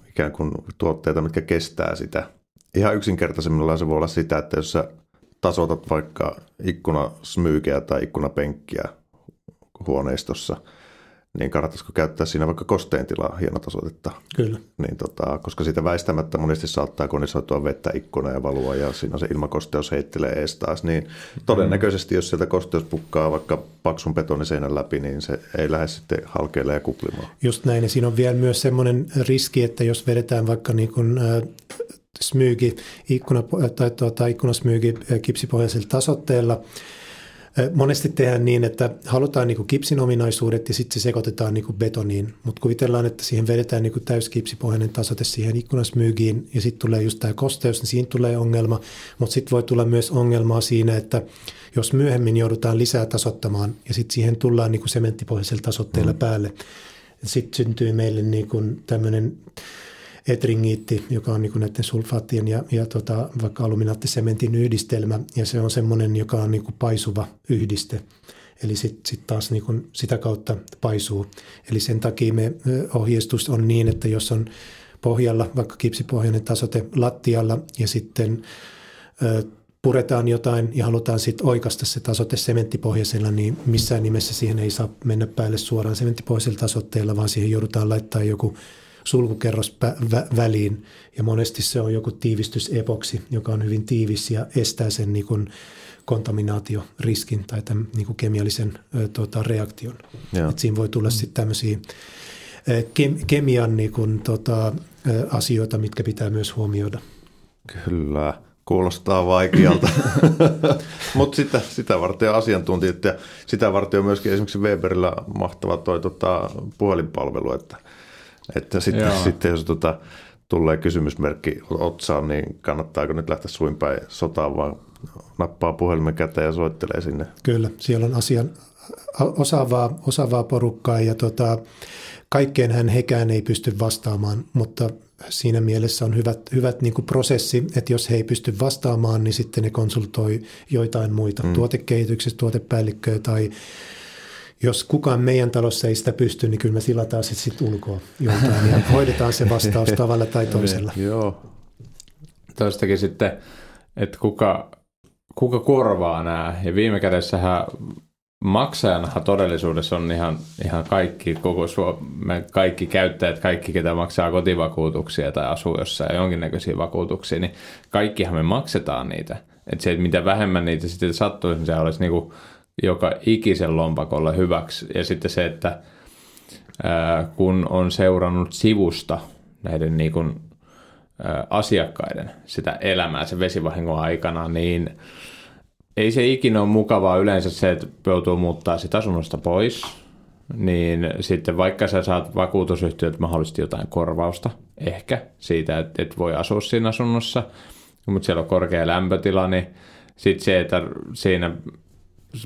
ikään kuin tuotteita, mitkä kestää sitä. Ihan yksinkertaisemmillaan se voi olla sitä, että jos sä tasotat vaikka ikkunasmyykeä tai ikkunapenkkiä huoneistossa – niin kannattaisiko käyttää siinä vaikka kosteentilaa hienotasoitetta. Kyllä. Niin tota, koska siitä väistämättä monesti saattaa konisoitua vettä ikkuna ja valua ja siinä se ilmakosteus heittelee ees taas, niin todennäköisesti jos sieltä kosteus pukkaa vaikka paksun betoniseinän läpi, niin se ei lähde sitten halkeille ja kuplimaan. Just näin ja siinä on vielä myös semmoinen riski, että jos vedetään vaikka niin kuin, äh, smyygi, ikkuna, tai tuota, ikkunasmyygi kipsipohjaisella tasotteella, Monesti tehdään niin, että halutaan niin kuin kipsin ominaisuudet ja sitten se sekoitetaan niin kuin betoniin, mutta kuvitellaan, että siihen vedetään niin kuin täyskipsipohjainen tasote siihen ikkunasmyygiin ja sitten tulee just tämä kosteus, niin siinä tulee ongelma, mutta sitten voi tulla myös ongelmaa siinä, että jos myöhemmin joudutaan lisää tasottamaan ja sitten siihen tullaan niin kuin sementtipohjaisella tasotteella mm. päälle, sitten syntyy meille niin kuin tämmöinen etringiitti, joka on niin näiden sulfaattien ja, ja tota, vaikka aluminaattisementin yhdistelmä, ja se on semmoinen, joka on niin paisuva yhdiste. Eli sitten sit taas niin kuin sitä kautta paisuu. Eli sen takia me ohjeistus on niin, että jos on pohjalla vaikka kipsipohjainen tasote lattialla ja sitten ö, puretaan jotain ja halutaan sitten oikasta se tasote sementtipohjaisella, niin missään nimessä siihen ei saa mennä päälle suoraan sementtipohjaisella tasotteella, vaan siihen joudutaan laittaa joku sulkukerros vä- väliin ja monesti se on joku tiivistysepoksi, joka on hyvin tiivis ja estää sen niin kuin kontaminaatioriskin tai tämän niin kuin kemiallisen ö, tota, reaktion. Et siinä voi tulla sitten tämmöisiä ke- kemian niin kuin, tota, asioita, mitkä pitää myös huomioida. Kyllä. Kuulostaa vaikealta, mutta sitä, sitä varten on asiantuntijat ja sitä varten on myöskin esimerkiksi Weberillä mahtava toi tota, puhelinpalvelu, että että sitten, sitten jos tota, tulee kysymysmerkki otsaan, niin kannattaako nyt lähteä suin päin sotaan, vaan nappaa puhelimen käteen ja soittelee sinne. Kyllä, siellä on asian osaavaa, osaavaa porukkaa ja tota, kaikkeen hän hekään ei pysty vastaamaan, mutta siinä mielessä on hyvät, hyvät niin kuin prosessi, että jos he ei pysty vastaamaan, niin sitten ne konsultoi joitain muita mm. tuotekehityksestä, tuotepäällikköä tai jos kukaan meidän talossa ei sitä pysty, niin kyllä me tilataan se sitten ulkoa joltain ja hoidetaan se vastaus tavalla tai toisella. Joo. Tuostakin sitten, että kuka, kuka korvaa nämä. Ja viime kädessähän maksajanahan todellisuudessa on ihan, ihan kaikki, koko Suomen kaikki käyttäjät, kaikki ketä maksaa kotivakuutuksia tai asuu jossain jonkinnäköisiä vakuutuksia, niin kaikkihan me maksetaan niitä. Että se, että mitä vähemmän niitä sitten sattuisi, niin se olisi niin kuin joka ikisen lompakolla hyväksi. Ja sitten se, että ää, kun on seurannut sivusta näiden niin kuin, ää, asiakkaiden sitä elämää sen vesivahingon aikana, niin ei se ikinä ole mukavaa yleensä se, että joutuu muuttaa sitä asunnosta pois, niin sitten vaikka sä saat vakuutusyhtiöt mahdollisesti jotain korvausta, ehkä siitä, että et voi asua siinä asunnossa, mutta siellä on korkea lämpötila, niin sitten se, että siinä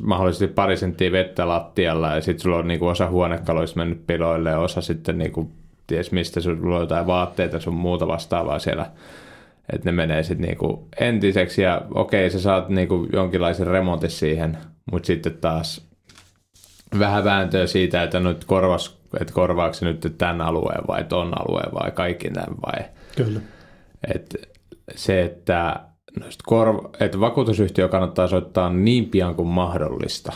mahdollisesti pari senttiä vettä lattialla ja sitten sulla on niinku osa huonekaloista mennyt piloille ja osa sitten niinku, ties mistä sulla on jotain vaatteita sun muuta vastaavaa siellä että ne menee sitten niinku entiseksi ja okei, sä saat niinku jonkinlaisen remontin siihen, mutta sitten taas vähän vääntöä siitä, että nyt korvas, että korvaako nyt tämän alueen vai ton alueen vai kaikki tämän vai. Kyllä. Et se, että, korva, että vakuutusyhtiö kannattaa soittaa niin pian kuin mahdollista.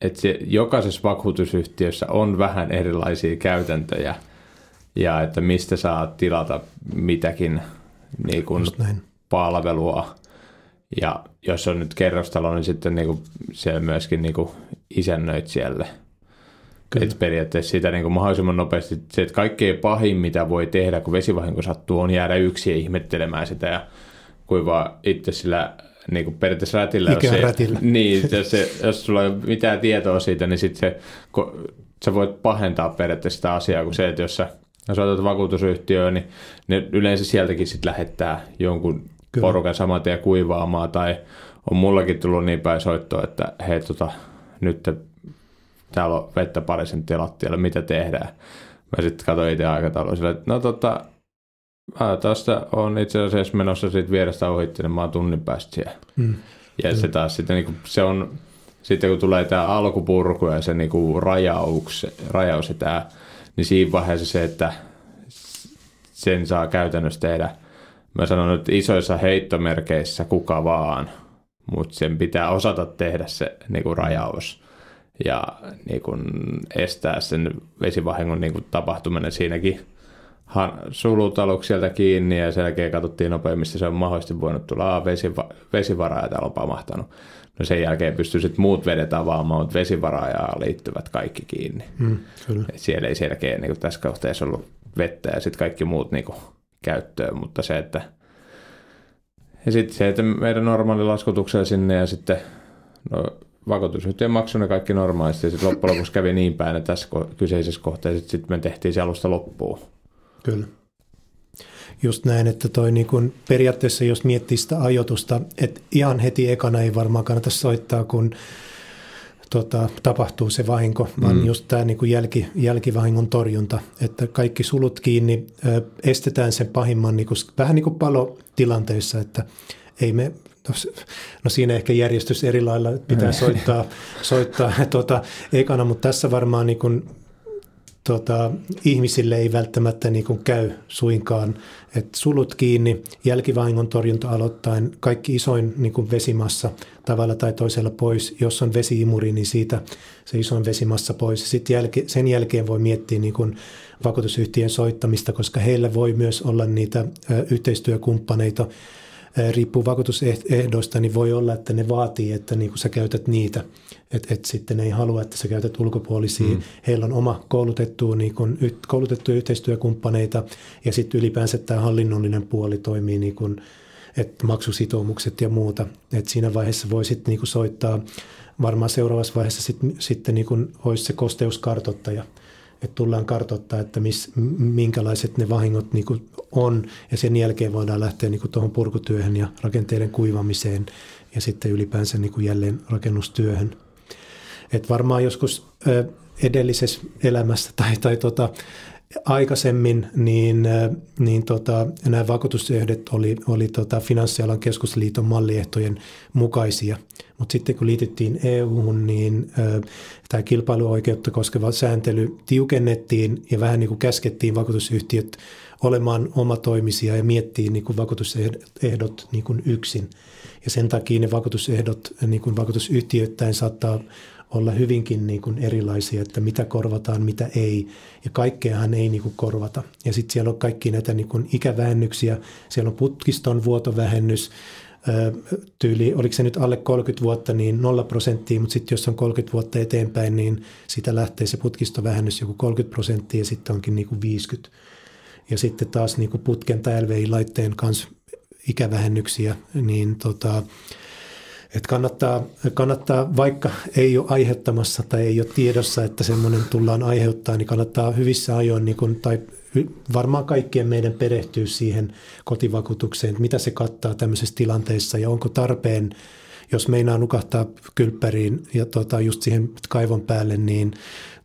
Että se, jokaisessa vakuutusyhtiössä on vähän erilaisia käytäntöjä ja että mistä saa tilata mitäkin niin kuin palvelua. Ja jos on nyt kerrostalo, niin sitten niin kuin siellä myöskin niin kuin isännöit siellä. Että periaatteessa sitä niin kuin mahdollisimman nopeasti, se, että kaikkein pahin, mitä voi tehdä, kun vesivahinko sattuu, on jäädä yksin ihmettelemään sitä ja kuivaa itse sillä niin kuin periaatteessa rätillä. Jos, se, rätillä. Niin, jos, se, jos sulla ei ole mitään tietoa siitä, niin sitten se, sä voit pahentaa periaatteessa sitä asiaa kuin se, että jos sä jos otat vakuutusyhtiöön, niin ne yleensä sieltäkin sitten lähettää jonkun Kyllä. porukan saman tien kuivaamaan, tai on mullakin tullut niin päin soittoa, että hei tota, nyt täällä on vettä pari senttiä lattialla, mitä tehdään? Mä sitten katsoin itse aikataulua sillä, että no tota, mä tästä on itse asiassa menossa siitä vierestä ohi, niin mä oon tunnin päästä siellä. Mm. Ja mm. se taas sitten, niin kuin, se on, sitten kun tulee tämä alkupurku ja se niin rajaus, rajaus ja tämä niin siinä vaiheessa se, että sen saa käytännössä tehdä, mä sanon että isoissa heittomerkeissä kuka vaan, mutta sen pitää osata tehdä se niin kuin rajaus ja niin kuin estää sen vesivahingon niin kuin tapahtuminen siinäkin sulut aluksi sieltä kiinni ja sen jälkeen katsottiin nopeammin, se on mahdollisesti voinut tulla vesiva, vesivara ja täällä on pamahtanut. No sen jälkeen pystyy sitten muut vedet avaamaan, mutta vesivaraajaan liittyvät kaikki kiinni. Mm, kyllä. siellä ei selkeä niin tässä kohteessa ollut vettä ja sitten kaikki muut niin kuin, käyttöön, mutta se, että ja sitten se, että meidän normaali laskutuksella sinne ja sitten no, vakuutusyhtiön maksu ne kaikki normaalisti. Ja sitten loppujen lopuksi kävi niin päin, että tässä kyseisessä kohteessa sitten me tehtiin se alusta loppuun. Kyllä just näin, että toi niin kun periaatteessa jos miettii sitä ajoitusta, että ihan heti ekana ei varmaan kannata soittaa, kun tota, tapahtuu se vahinko, vaan mm. just tämä niin jälki, jälkivahingon torjunta, että kaikki sulut kiinni, ö, estetään sen pahimman, niin kuin, vähän niin kuin palotilanteissa, että ei me No, no siinä ehkä järjestys eri lailla, pitää soittaa, soittaa tuota, ekana, mutta tässä varmaan niin kuin tota, ihmisille ei välttämättä niin kuin käy suinkaan. Et sulut kiinni, jälkivahingon torjunta aloittain, kaikki isoin niin kuin vesimassa tavalla tai toisella pois. Jos on vesiimuri, niin siitä se isoin vesimassa pois. Sitten jälke, sen jälkeen voi miettiä niin kuin vakuutusyhtiön soittamista, koska heillä voi myös olla niitä ö, yhteistyökumppaneita, riippuu vakuutusehdoista, niin voi olla, että ne vaatii, että niin kuin sä käytät niitä. Että et sitten ne ei halua, että sä käytät ulkopuolisia. Mm. Heillä on oma koulutettu, niin kuin, koulutettuja yhteistyökumppaneita ja sitten ylipäänsä tämä hallinnollinen puoli toimii niin kuin, että maksusitoumukset ja muuta. Et siinä vaiheessa voi sitten niin soittaa, varmaan seuraavassa vaiheessa sit, sitten niin kuin olisi se kosteuskartottaja – että tullaan kartoittaa, että mis, minkälaiset ne vahingot niin on, ja sen jälkeen voidaan lähteä niin tuohon purkutyöhön ja rakenteiden kuivamiseen ja sitten ylipäänsä niin kuin jälleen rakennustyöhön. Et varmaan joskus edellisessä elämässä tai, tai tota, aikaisemmin niin, niin tota, nämä vakuutusehdot oli, oli tota Finanssialan keskusliiton malliehtojen mukaisia. Mutta sitten kun liityttiin EU-hun, niin tämä kilpailuoikeutta koskeva sääntely tiukennettiin ja vähän niin kuin käskettiin vakuutusyhtiöt olemaan omatoimisia ja miettii niin kuin vakuutusehdot niin kuin yksin. Ja sen takia ne vakuutusehdot niin kuin vakuutusyhtiöittäin saattaa olla hyvinkin niin kuin erilaisia, että mitä korvataan, mitä ei. Ja kaikkeahan ei niin kuin korvata. Ja sitten siellä on kaikki näitä niin kuin ikävähennyksiä. Siellä on putkiston vuotovähennys, tyyli, oliko se nyt alle 30 vuotta, niin 0 prosenttia, mutta sitten jos on 30 vuotta eteenpäin, niin sitä lähtee se putkistovähennys joku 30 prosenttia ja sitten onkin niin kuin 50. Ja sitten taas niin kuin putken tai LVI-laitteen kanssa ikävähennyksiä, niin tota, että kannattaa, kannattaa, vaikka ei ole aiheuttamassa tai ei ole tiedossa, että semmoinen tullaan aiheuttaa, niin kannattaa hyvissä ajoin, niin kun, tai varmaan kaikkien meidän perehtyä siihen kotivakuutukseen, että mitä se kattaa tämmöisessä tilanteessa ja onko tarpeen, jos meinaa nukahtaa kylppäriin ja tota, just siihen kaivon päälle, niin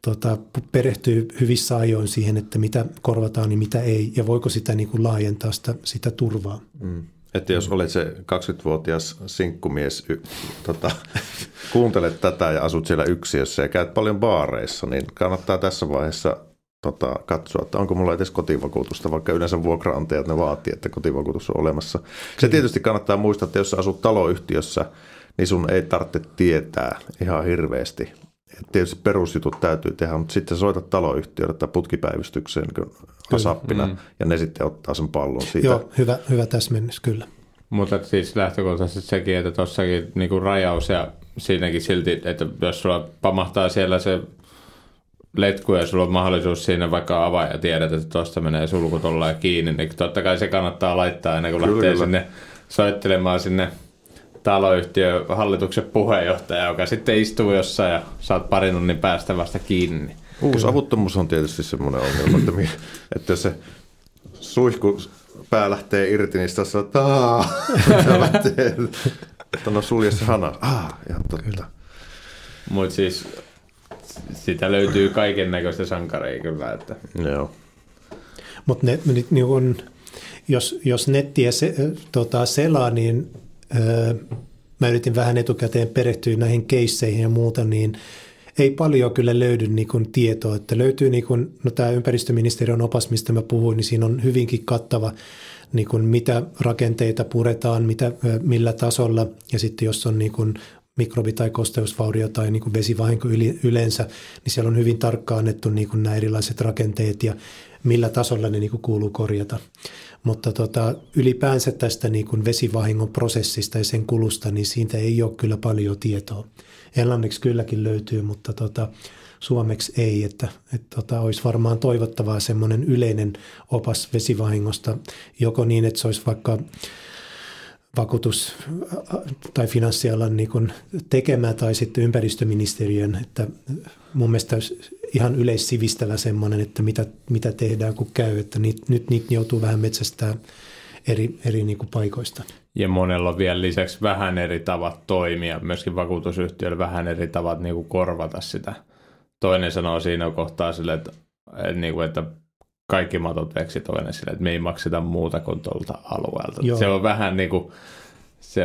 tota, perehtyy hyvissä ajoin siihen, että mitä korvataan ja mitä ei ja voiko sitä niin kuin laajentaa sitä, sitä turvaa. Mm. Että jos olet se 20-vuotias sinkkumies, y, tota, kuuntelet tätä ja asut siellä yksiössä ja käyt paljon baareissa, niin kannattaa tässä vaiheessa tota, katsoa, että onko mulla edes kotivakuutusta, vaikka yleensä vuokraantajat ne vaatii, että kotivakuutus on olemassa. Se tietysti kannattaa muistaa, että jos asut taloyhtiössä, niin sun ei tarvitse tietää ihan hirveästi. Et tietysti perusjutut täytyy tehdä, mutta sitten soitat taloyhtiölle tai putkipäivystykseen niin asappina mm. ja ne sitten ottaa sen pallon siitä. Joo, hyvä, hyvä täsmennys, kyllä. Mutta siis lähtökohtaisesti sekin, että tuossakin niinku rajaus ja siinäkin silti, että jos sulla pamahtaa siellä se letku ja sulla on mahdollisuus siinä vaikka avaa ja tiedät, että tuosta menee sulku tuolla kiinni, niin totta kai se kannattaa laittaa ennen kuin Kyllä. lähtee sinne soittelemaan sinne taloyhtiön hallituksen puheenjohtaja, joka sitten istuu jossain ja saat parin tunnin päästä vasta kiinni. Uusi avuttomuus on tietysti semmoinen ongelma, että, että jos se suihku pää lähtee irti, niin sitä sanotaan, että no sulje se hana. Ah, ihan totta. Mutta siis sitä löytyy kaiken näköistä sankareja kyllä. Että. Joo. Mutta ne, niin kun, jos, jos nettiä se, tota, selaa, niin mä yritin vähän etukäteen perehtyä näihin keisseihin ja muuta, niin ei paljon kyllä löydy niin kuin tietoa. Että löytyy niin kuin, no tämä ympäristöministeriön opas, mistä mä puhuin, niin siinä on hyvinkin kattava niin kuin mitä rakenteita puretaan, mitä, millä tasolla ja sitten jos on niin kuin mikrobi- tai kosteusvaurio tai niin kuin vesivahinko yleensä, niin siellä on hyvin tarkkaan annettu niin kuin nämä erilaiset rakenteet ja millä tasolla ne niin kuin kuuluu korjata. Mutta tota, ylipäänsä tästä niin kuin vesivahingon prosessista ja sen kulusta, niin siitä ei ole kyllä paljon tietoa. Englanniksi kylläkin löytyy, mutta tota, suomeksi ei, että, että tota, olisi varmaan toivottavaa semmoinen yleinen opas vesivahingosta, joko niin, että se olisi vaikka vakuutus- tai finanssialan niin tekemä tai sitten ympäristöministeriön, että mun mielestä ihan yleissivistävä semmoinen, että mitä, mitä tehdään kun käy, että niit, nyt niitä joutuu vähän metsästää eri, eri niin kuin paikoista. Ja monella on vielä lisäksi vähän eri tavat toimia, myöskin vakuutusyhtiöillä vähän eri tavat niin kuin korvata sitä. Toinen sanoo siinä kohtaa sille, että, että, niin kuin, että kaikki matot veksi toinen sille, että me ei makseta muuta kuin tuolta alueelta. Joo. Se on vähän niin kuin, se,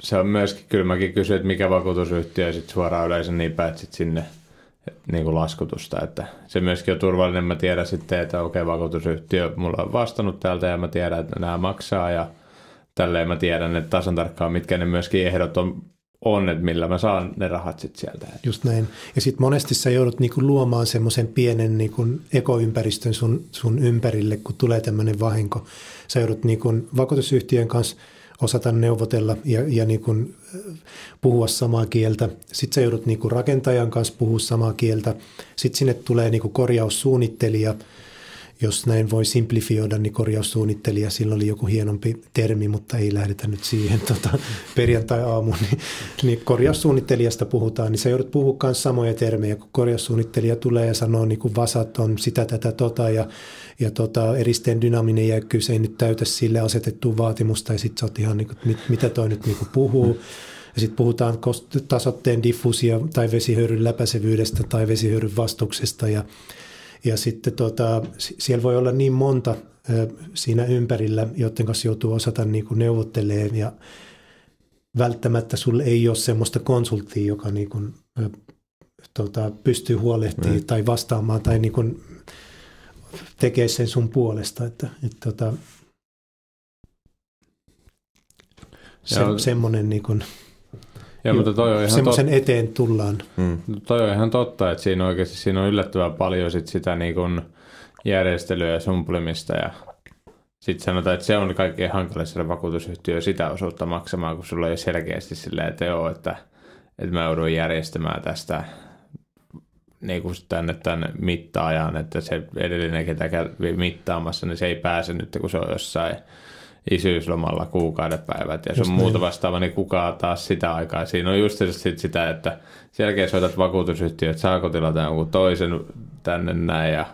se on myöskin, kyllä mäkin kysyin, että mikä vakuutusyhtiö sitten suoraan yleensä niin päätsit sinne niin kuin laskutusta, että se myöskin on turvallinen, mä tiedän sitten, että okei, okay, vakuutusyhtiö mulla on vastannut täältä ja mä tiedän, että nämä maksaa ja tälleen mä tiedän, että tasan tarkkaan mitkä ne myöskin ehdot on on, että millä mä saan ne rahat sitten sieltä. Just näin. Ja sitten monesti sä joudut niinku luomaan semmoisen pienen niinku ekoympäristön sun, sun ympärille, kun tulee tämmöinen vahinko. Sä joudut niinku vakuutusyhtiön kanssa osata neuvotella ja, ja niinku puhua samaa kieltä. Sitten sä joudut niinku rakentajan kanssa puhua samaa kieltä. Sitten sinne tulee niinku korjaussuunnittelija – jos näin voi simplifioida, niin korjaussuunnittelija, sillä oli joku hienompi termi, mutta ei lähdetä nyt siihen tota, perjantai-aamuun, niin, niin korjaussuunnittelijasta puhutaan, niin sä joudut puhua myös samoja termejä, kun korjaussuunnittelija tulee ja sanoo, niin kuin vasat on sitä, tätä, tota, ja, ja tota, eristeen dynaaminen jäykkyys ei nyt täytä sille asetettua vaatimusta, ja sitten sä oot ihan, niin kuin, mit, mitä toi nyt niin kuin puhuu, ja sitten puhutaan tasotteen diffuusia tai vesihöyryn läpäisevyydestä tai vesihöyryn vastuksesta ja ja sitten tota, siellä voi olla niin monta siinä ympärillä, joiden kanssa joutuu osata niin kuin neuvottelee ja välttämättä sulle ei ole semmoista konsulttia, joka niin kuin, tota, pystyy huolehtimaan mm. tai vastaamaan tai niin kuin tekee sen sun puolesta. Että, että tota, se, semmoinen niin kuin, ja, mutta toi on ihan semmoisen tot... eteen tullaan. Mm. Toi on ihan totta, että siinä oikeasti siinä on yllättävän paljon sit sitä niin kuin järjestelyä ja sumplimista ja sitten sanotaan, että se on kaikkein hankalin siellä vakuutusyhtiö sitä osuutta maksamaan, kun sulla ei selkeästi silleen, että joo, että, että mä joudun järjestämään tästä niin kuin tänne tämän mittaajan, että se edellinen, ketä käy mittaamassa, niin se ei pääse nyt, kun se on jossain isyyslomalla kuukauden päivät ja se on muuta vastaava, niin kukaan taas sitä aikaa. Siinä on just sit sitä, että sen jälkeen soitat vakuutusyhtiö, että saako tilata jonkun toisen tänne näin ja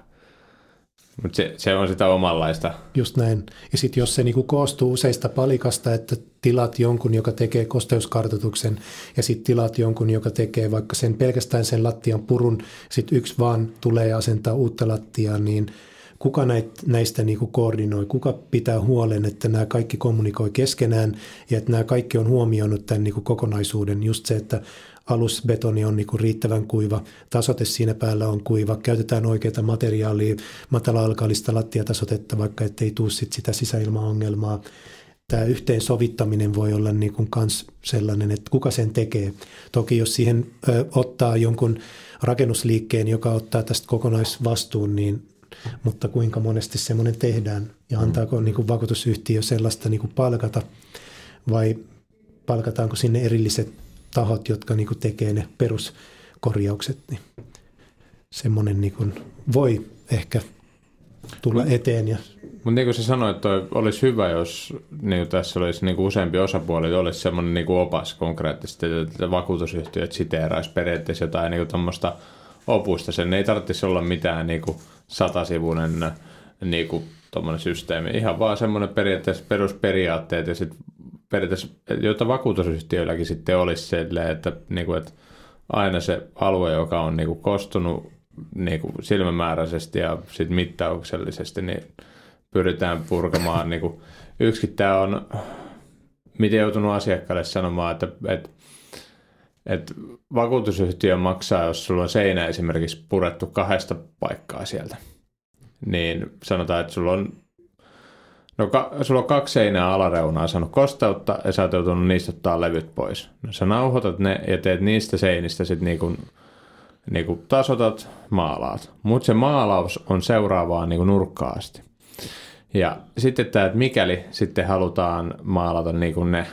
mutta se, se on sitä omanlaista. Just näin. Ja sitten jos se niinku koostuu useista palikasta, että tilat jonkun, joka tekee kosteuskartoituksen, ja sitten tilat jonkun, joka tekee vaikka sen pelkästään sen lattian purun, sitten yksi vaan tulee asentaa uutta lattiaa, niin – kuka näistä niin kuin koordinoi, kuka pitää huolen, että nämä kaikki kommunikoi keskenään ja että nämä kaikki on huomioinut tämän niin kuin kokonaisuuden. Just se, että alusbetoni on niin kuin riittävän kuiva, tasote siinä päällä on kuiva, käytetään oikeita materiaalia, matala-alkaalista lattiatasotetta, vaikka ettei tule sit sitä sisäilmaongelmaa. Tämä yhteensovittaminen voi olla niin sellainen, että kuka sen tekee. Toki jos siihen ö, ottaa jonkun rakennusliikkeen, joka ottaa tästä kokonaisvastuun, niin mutta kuinka monesti semmoinen tehdään ja mm. antaako niin kuin vakuutusyhtiö sellaista niin kuin palkata vai palkataanko sinne erilliset tahot, jotka niin kuin tekee ne peruskorjaukset, niin semmoinen niin kuin voi ehkä tulla eteen. Ja... Mutta niin kuin sä sanoit, että olisi hyvä, jos niin tässä olisi niin kuin useampi osapuoli, olisi semmoinen niin kuin opas konkreettisesti, että vakuutusyhtiöt siteeraisi periaatteessa jotain niin kuin opusta. Sen ei tarvitsisi olla mitään niin kuin satasivuinen niin kuin, systeemi. Ihan vaan semmoinen periaatteessa perusperiaatteet ja sitten periaatteessa, jotta vakuutusyhtiöilläkin sitten olisi silleen, että, niin kuin, että aina se alue, joka on niin kuin, kostunut niin kuin, silmämääräisesti ja sitten mittauksellisesti, niin pyritään purkamaan. niin kuin, yksikin tämä on, miten joutunut asiakkaalle sanomaan, että, että että vakuutusyhtiö maksaa, jos sulla on seinä esimerkiksi purettu kahdesta paikkaa sieltä, niin sanotaan, että sulla on, no, ka, sulla on kaksi seinää alareunaa saanut kosteutta ja sä oot joutunut niistä ottaa levyt pois. No sä nauhoitat ne ja teet niistä seinistä sitten niinku, niinku tasotat, maalaat. Mutta se maalaus on seuraavaan niinku nurkkaan asti. Ja sitten tämä, että mikäli sitten halutaan maalata niinku ne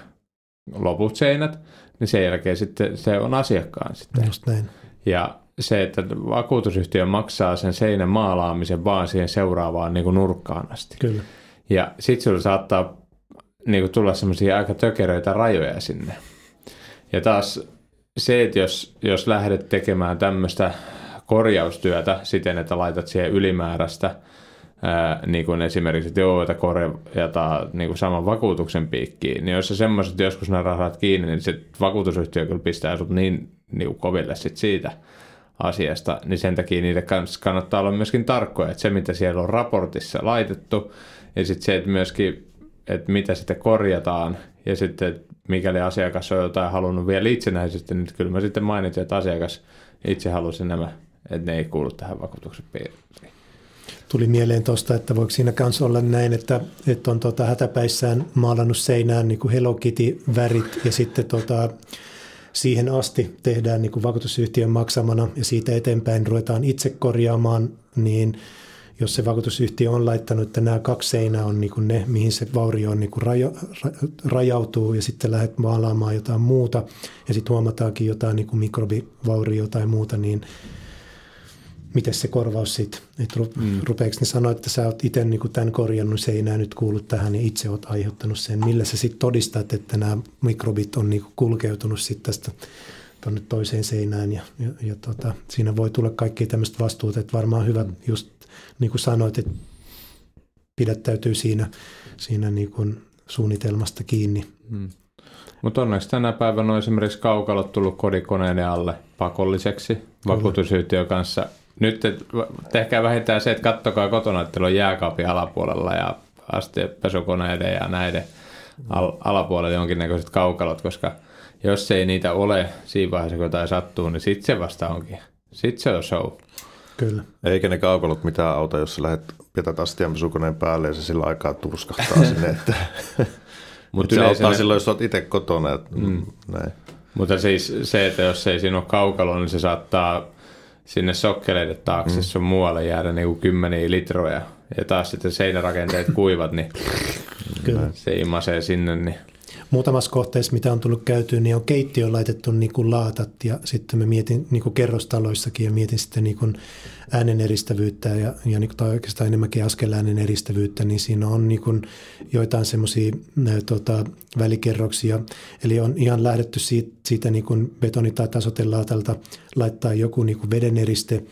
loput seinät, niin sen jälkeen sitten se on asiakkaan sitten. Just näin. Ja se, että vakuutusyhtiö maksaa sen seinän maalaamisen vaan siihen seuraavaan niin kuin nurkkaan asti. Kyllä. Ja sitten sulla saattaa niin kuin tulla semmoisia aika tökeröitä rajoja sinne. Ja taas se, että jos, jos lähdet tekemään tämmöistä korjaustyötä siten, että laitat siihen ylimääräistä – ää, niin kuin esimerkiksi, että joo, että korjataan niin kuin saman vakuutuksen piikkiin, niin jos sä semmoiset joskus nämä rahat kiinni, niin se vakuutusyhtiö kyllä pistää sut niin, niin koville sit siitä asiasta, niin sen takia niitä kannattaa olla myöskin tarkkoja, että se mitä siellä on raportissa laitettu, ja sitten se, että myöskin, että mitä sitten korjataan, ja sitten mikäli asiakas on jotain halunnut vielä itsenäisesti, niin kyllä mä sitten mainitsin, että asiakas itse halusi nämä, että ne ei kuulu tähän vakuutuksen piiriin tuli mieleen tuosta, että voiko siinä kanssa olla näin, että, että on tota hätäpäissään maalannut seinään niin kuin Hello Kitty-värit ja sitten tota, siihen asti tehdään niin kuin vakuutusyhtiön maksamana ja siitä eteenpäin ruvetaan itse korjaamaan, niin jos se vakuutusyhtiö on laittanut, että nämä kaksi seinää on niin kuin ne, mihin se vaurio on niin kuin rajo, rajautuu ja sitten lähdet maalaamaan jotain muuta ja sitten huomataankin jotain niin kuin mikrobivaurio tai muuta, niin miten se korvaus sitten, että ru, mm. rupeeko ne sanoa, että sä oot itse niin tämän korjannut, se ei enää nyt kuulu tähän ja itse oot aiheuttanut sen. Millä sä sitten todistat, että nämä mikrobit on niin kulkeutunut sitten tästä tuonne toiseen seinään ja, ja, ja tota, siinä voi tulla kaikki tämmöistä vastuuta, että varmaan hyvä just niin kuin sanoit, että pidättäytyy siinä, siinä niin kuin suunnitelmasta kiinni. Hmm. Mutta onneksi tänä päivänä on esimerkiksi kaukalot tullut kodikoneiden alle pakolliseksi vakuutusyhtiön kanssa. Nyt tehkää vähintään se, että kattokaa kotona, että on jääkaapin alapuolella ja astepesukoneiden ja näiden al- alapuolella jonkinnäköiset kaukalot, koska jos ei niitä ole siinä vaiheessa, kun jotain sattuu, niin sitten se vasta onkin. Sitten se on show. Kyllä. Eikä ne kaukolot mitään auta, jos sä lähdet pietät astianpesukoneen päälle ja se sillä aikaa turskahtaa sinne. Että Mutta se auttaa silloin, jos olet itse kotona. Että, mm. näin. Mutta siis se, että jos ei siinä ole kaukalo, niin se saattaa sinne sokkeleiden taakse mm. sun muualle jäädä niin kuin kymmeniä litroja. Ja taas sitten seinärakenteet kuivat, niin Kyllä. se imasee sinne. Niin muutamassa kohteessa, mitä on tullut käytyä, niin on keittiö laitettu niin kuin laatat ja sitten mä mietin niin kuin kerrostaloissakin ja mietin sitten niin kuin äänen eristävyyttä ja, ja niin kuin, tai oikeastaan enemmänkin askel äänen eristävyyttä, niin siinä on niin kuin joitain semmoisia tota, välikerroksia. Eli on ihan lähdetty siitä, siitä niin kuin betoni- tai tasotelaatalta laittaa joku niin kuin vedeneriste,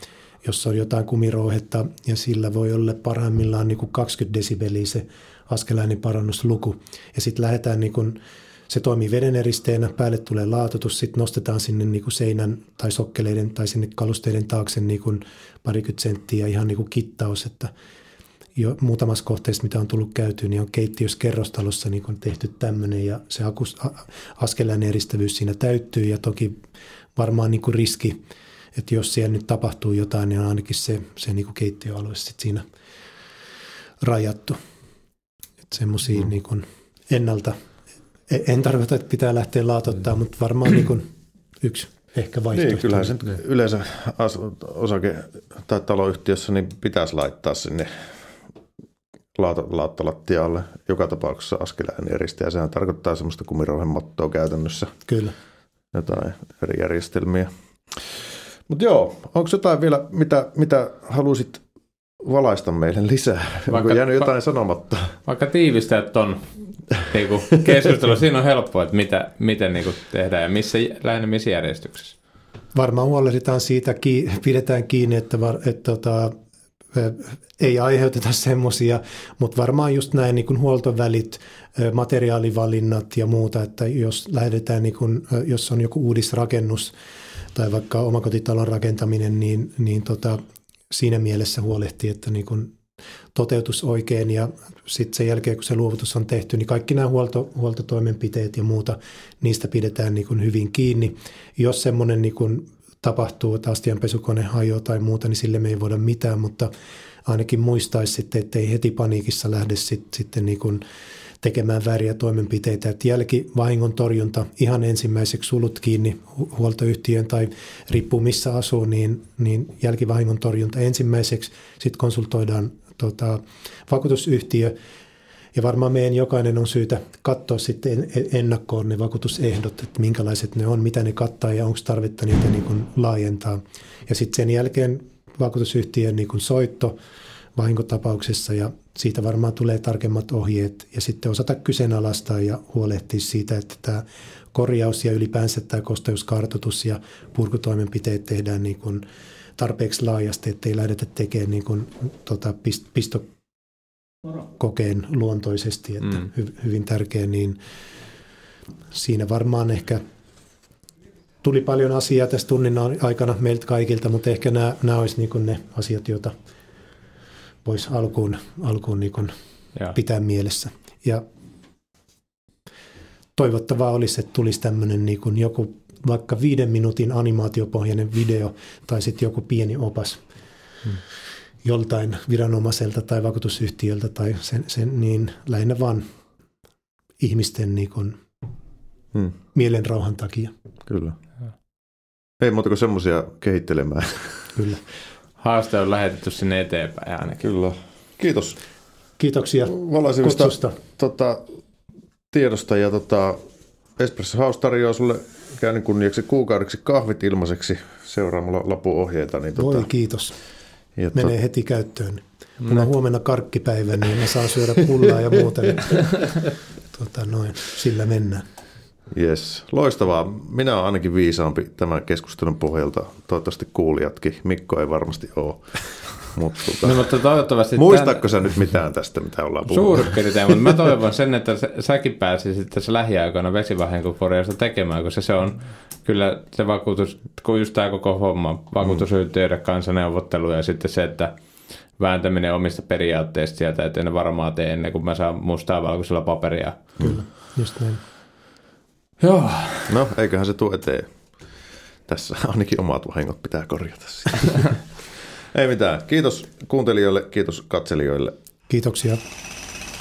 jossa on jotain kumirouhetta ja sillä voi olla parhaimmillaan niin kuin 20 desibeliä se askeläinen parannusluku. Ja sitten lähdetään niin kuin, se toimii vedeneristeenä, päälle tulee laatotus, sitten nostetaan sinne niin kuin seinän tai sokkeleiden tai sinne kalusteiden taakse niin kuin parikymmentä senttiä ihan niin kuin kittaus, että jo muutamassa kohteessa, mitä on tullut käytyä, niin on keittiössä kerrostalossa niin kuin tehty tämmöinen ja se akus, askeläinen eristävyys siinä täyttyy ja toki varmaan niin kuin riski, että jos siellä nyt tapahtuu jotain, niin on ainakin se, se niin kuin keittiöalue sitten siinä rajattu semmoisia mm. niin ennalta, e, en tarkoita, että pitää lähteä laatottaa, mm. mutta varmaan niin kuin yksi ehkä vaihtoehto. Niin, kyllähän se niin. yleensä osake- tai taloyhtiössä niin pitäisi laittaa sinne laattolattialle joka tapauksessa askeleen eristä, ja sehän tarkoittaa semmoista kumirauhen käytännössä. Kyllä. Jotain eri järjestelmiä. Mutta joo, onko jotain vielä, mitä, mitä halusit valaista meille lisää? Vaikka, Onko jäänyt jotain va- sanomatta? Vaikka tiivistää on niinku, keskustelu, siinä on helppoa, että mitä, miten niinku, tehdään ja missä, lähinnä missä järjestyksessä. Varmaan huolehditaan siitä, pidetään kiinni, että, var, että tota, ei aiheuteta semmoisia, mutta varmaan just näin niin kuin huoltovälit, materiaalivalinnat ja muuta, että jos lähdetään, niin kuin, jos on joku uudisrakennus tai vaikka omakotitalon rakentaminen, niin, niin tota, siinä mielessä huolehtii, että niin kuin toteutus oikein ja sitten sen jälkeen, kun se luovutus on tehty, niin kaikki nämä huolto, huoltotoimenpiteet ja muuta, niistä pidetään niin kuin hyvin kiinni. Jos semmoinen niin kuin tapahtuu, että astianpesukone hajoaa tai muuta, niin sille me ei voida mitään, mutta ainakin muistaisi sitten, että ei heti paniikissa lähde sit, sitten niin kuin tekemään vääriä toimenpiteitä. Että jälkivahingon torjunta ihan ensimmäiseksi sulut kiinni huoltoyhtiön tai riippuu missä asuu, niin, niin jälkivahingon torjunta ensimmäiseksi. Sitten konsultoidaan tota, vakuutusyhtiö ja varmaan meidän jokainen on syytä katsoa sitten ennakkoon ne vakuutusehdot, että minkälaiset ne on, mitä ne kattaa ja onko tarvetta niitä niin kuin laajentaa. Ja sitten sen jälkeen vakuutusyhtiön niin kuin soitto, vahinkotapauksessa ja siitä varmaan tulee tarkemmat ohjeet ja sitten osata kyseenalaistaa ja huolehtia siitä, että tämä korjaus ja ylipäänsä tämä kosteuskartoitus ja purkutoimenpiteet tehdään niin kuin tarpeeksi laajasti, ettei lähdetä tekemään niin kuin, tota, pistokokeen luontoisesti, että mm. hy, hyvin tärkeä, niin siinä varmaan ehkä tuli paljon asiaa tässä tunnin aikana meiltä kaikilta, mutta ehkä nämä, nämä olisi niin ne asiat, joita – voisi alkuun, alkuun niin kuin pitää mielessä. Ja toivottavaa olisi, että tulisi tämmöinen niin kuin joku vaikka viiden minuutin animaatiopohjainen video tai sitten joku pieni opas hmm. joltain viranomaiselta tai vakuutusyhtiöltä tai sen, sen niin lähinnä vaan ihmisten niin kuin hmm. mielenrauhan takia. Kyllä. Ei muuta kuin semmoisia kehittelemään. Kyllä. Haaste on lähetetty sinne eteenpäin ainakin. Kyllä. Kiitos. Kiitoksia kutsusta. Tota, tiedosta ja tota, Espresso House tarjoaa sulle käynnin kunniaksi kuukaudeksi kahvit ilmaiseksi seuraamalla lapuohjeita. Niin Voi tota, kiitos. ja Menee heti käyttöön. Mulla on huomenna karkkipäivä, niin mä saan syödä pullaa ja muuta. Niin, tota, noin, sillä mennään. Yes, loistavaa. Minä olen ainakin viisaampi tämän keskustelun pohjalta. Toivottavasti kuulijatkin. Mikko ei varmasti ole. Mutta No, tota, mutta toivottavasti... muistatko sä nyt mitään tästä, mitä ollaan puhunut? Suurin piirtein, mutta mä toivon sen, että sä- säkin pääsisit tässä lähiaikoina vesivahinkokorjausta tekemään, koska se on kyllä se vakuutus, kun just tämä koko homma, vakuutusyhtiöiden kanssa neuvottelu ja sitten se, että vääntäminen omista periaatteista sieltä, että en varmaan tee ennen kuin mä saan mustaa valkoisella paperia. Kyllä, just näin. Joo, No, eiköhän se tule eteen. Tässä ainakin omat vahingot pitää korjata. ei mitään. Kiitos kuuntelijoille, kiitos katselijoille. Kiitoksia.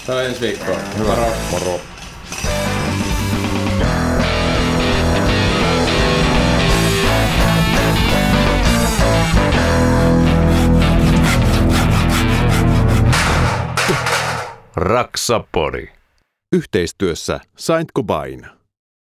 on ensi viikkoa. Hyvä. Moro. Raksapori. Yhteistyössä Saint Gobain.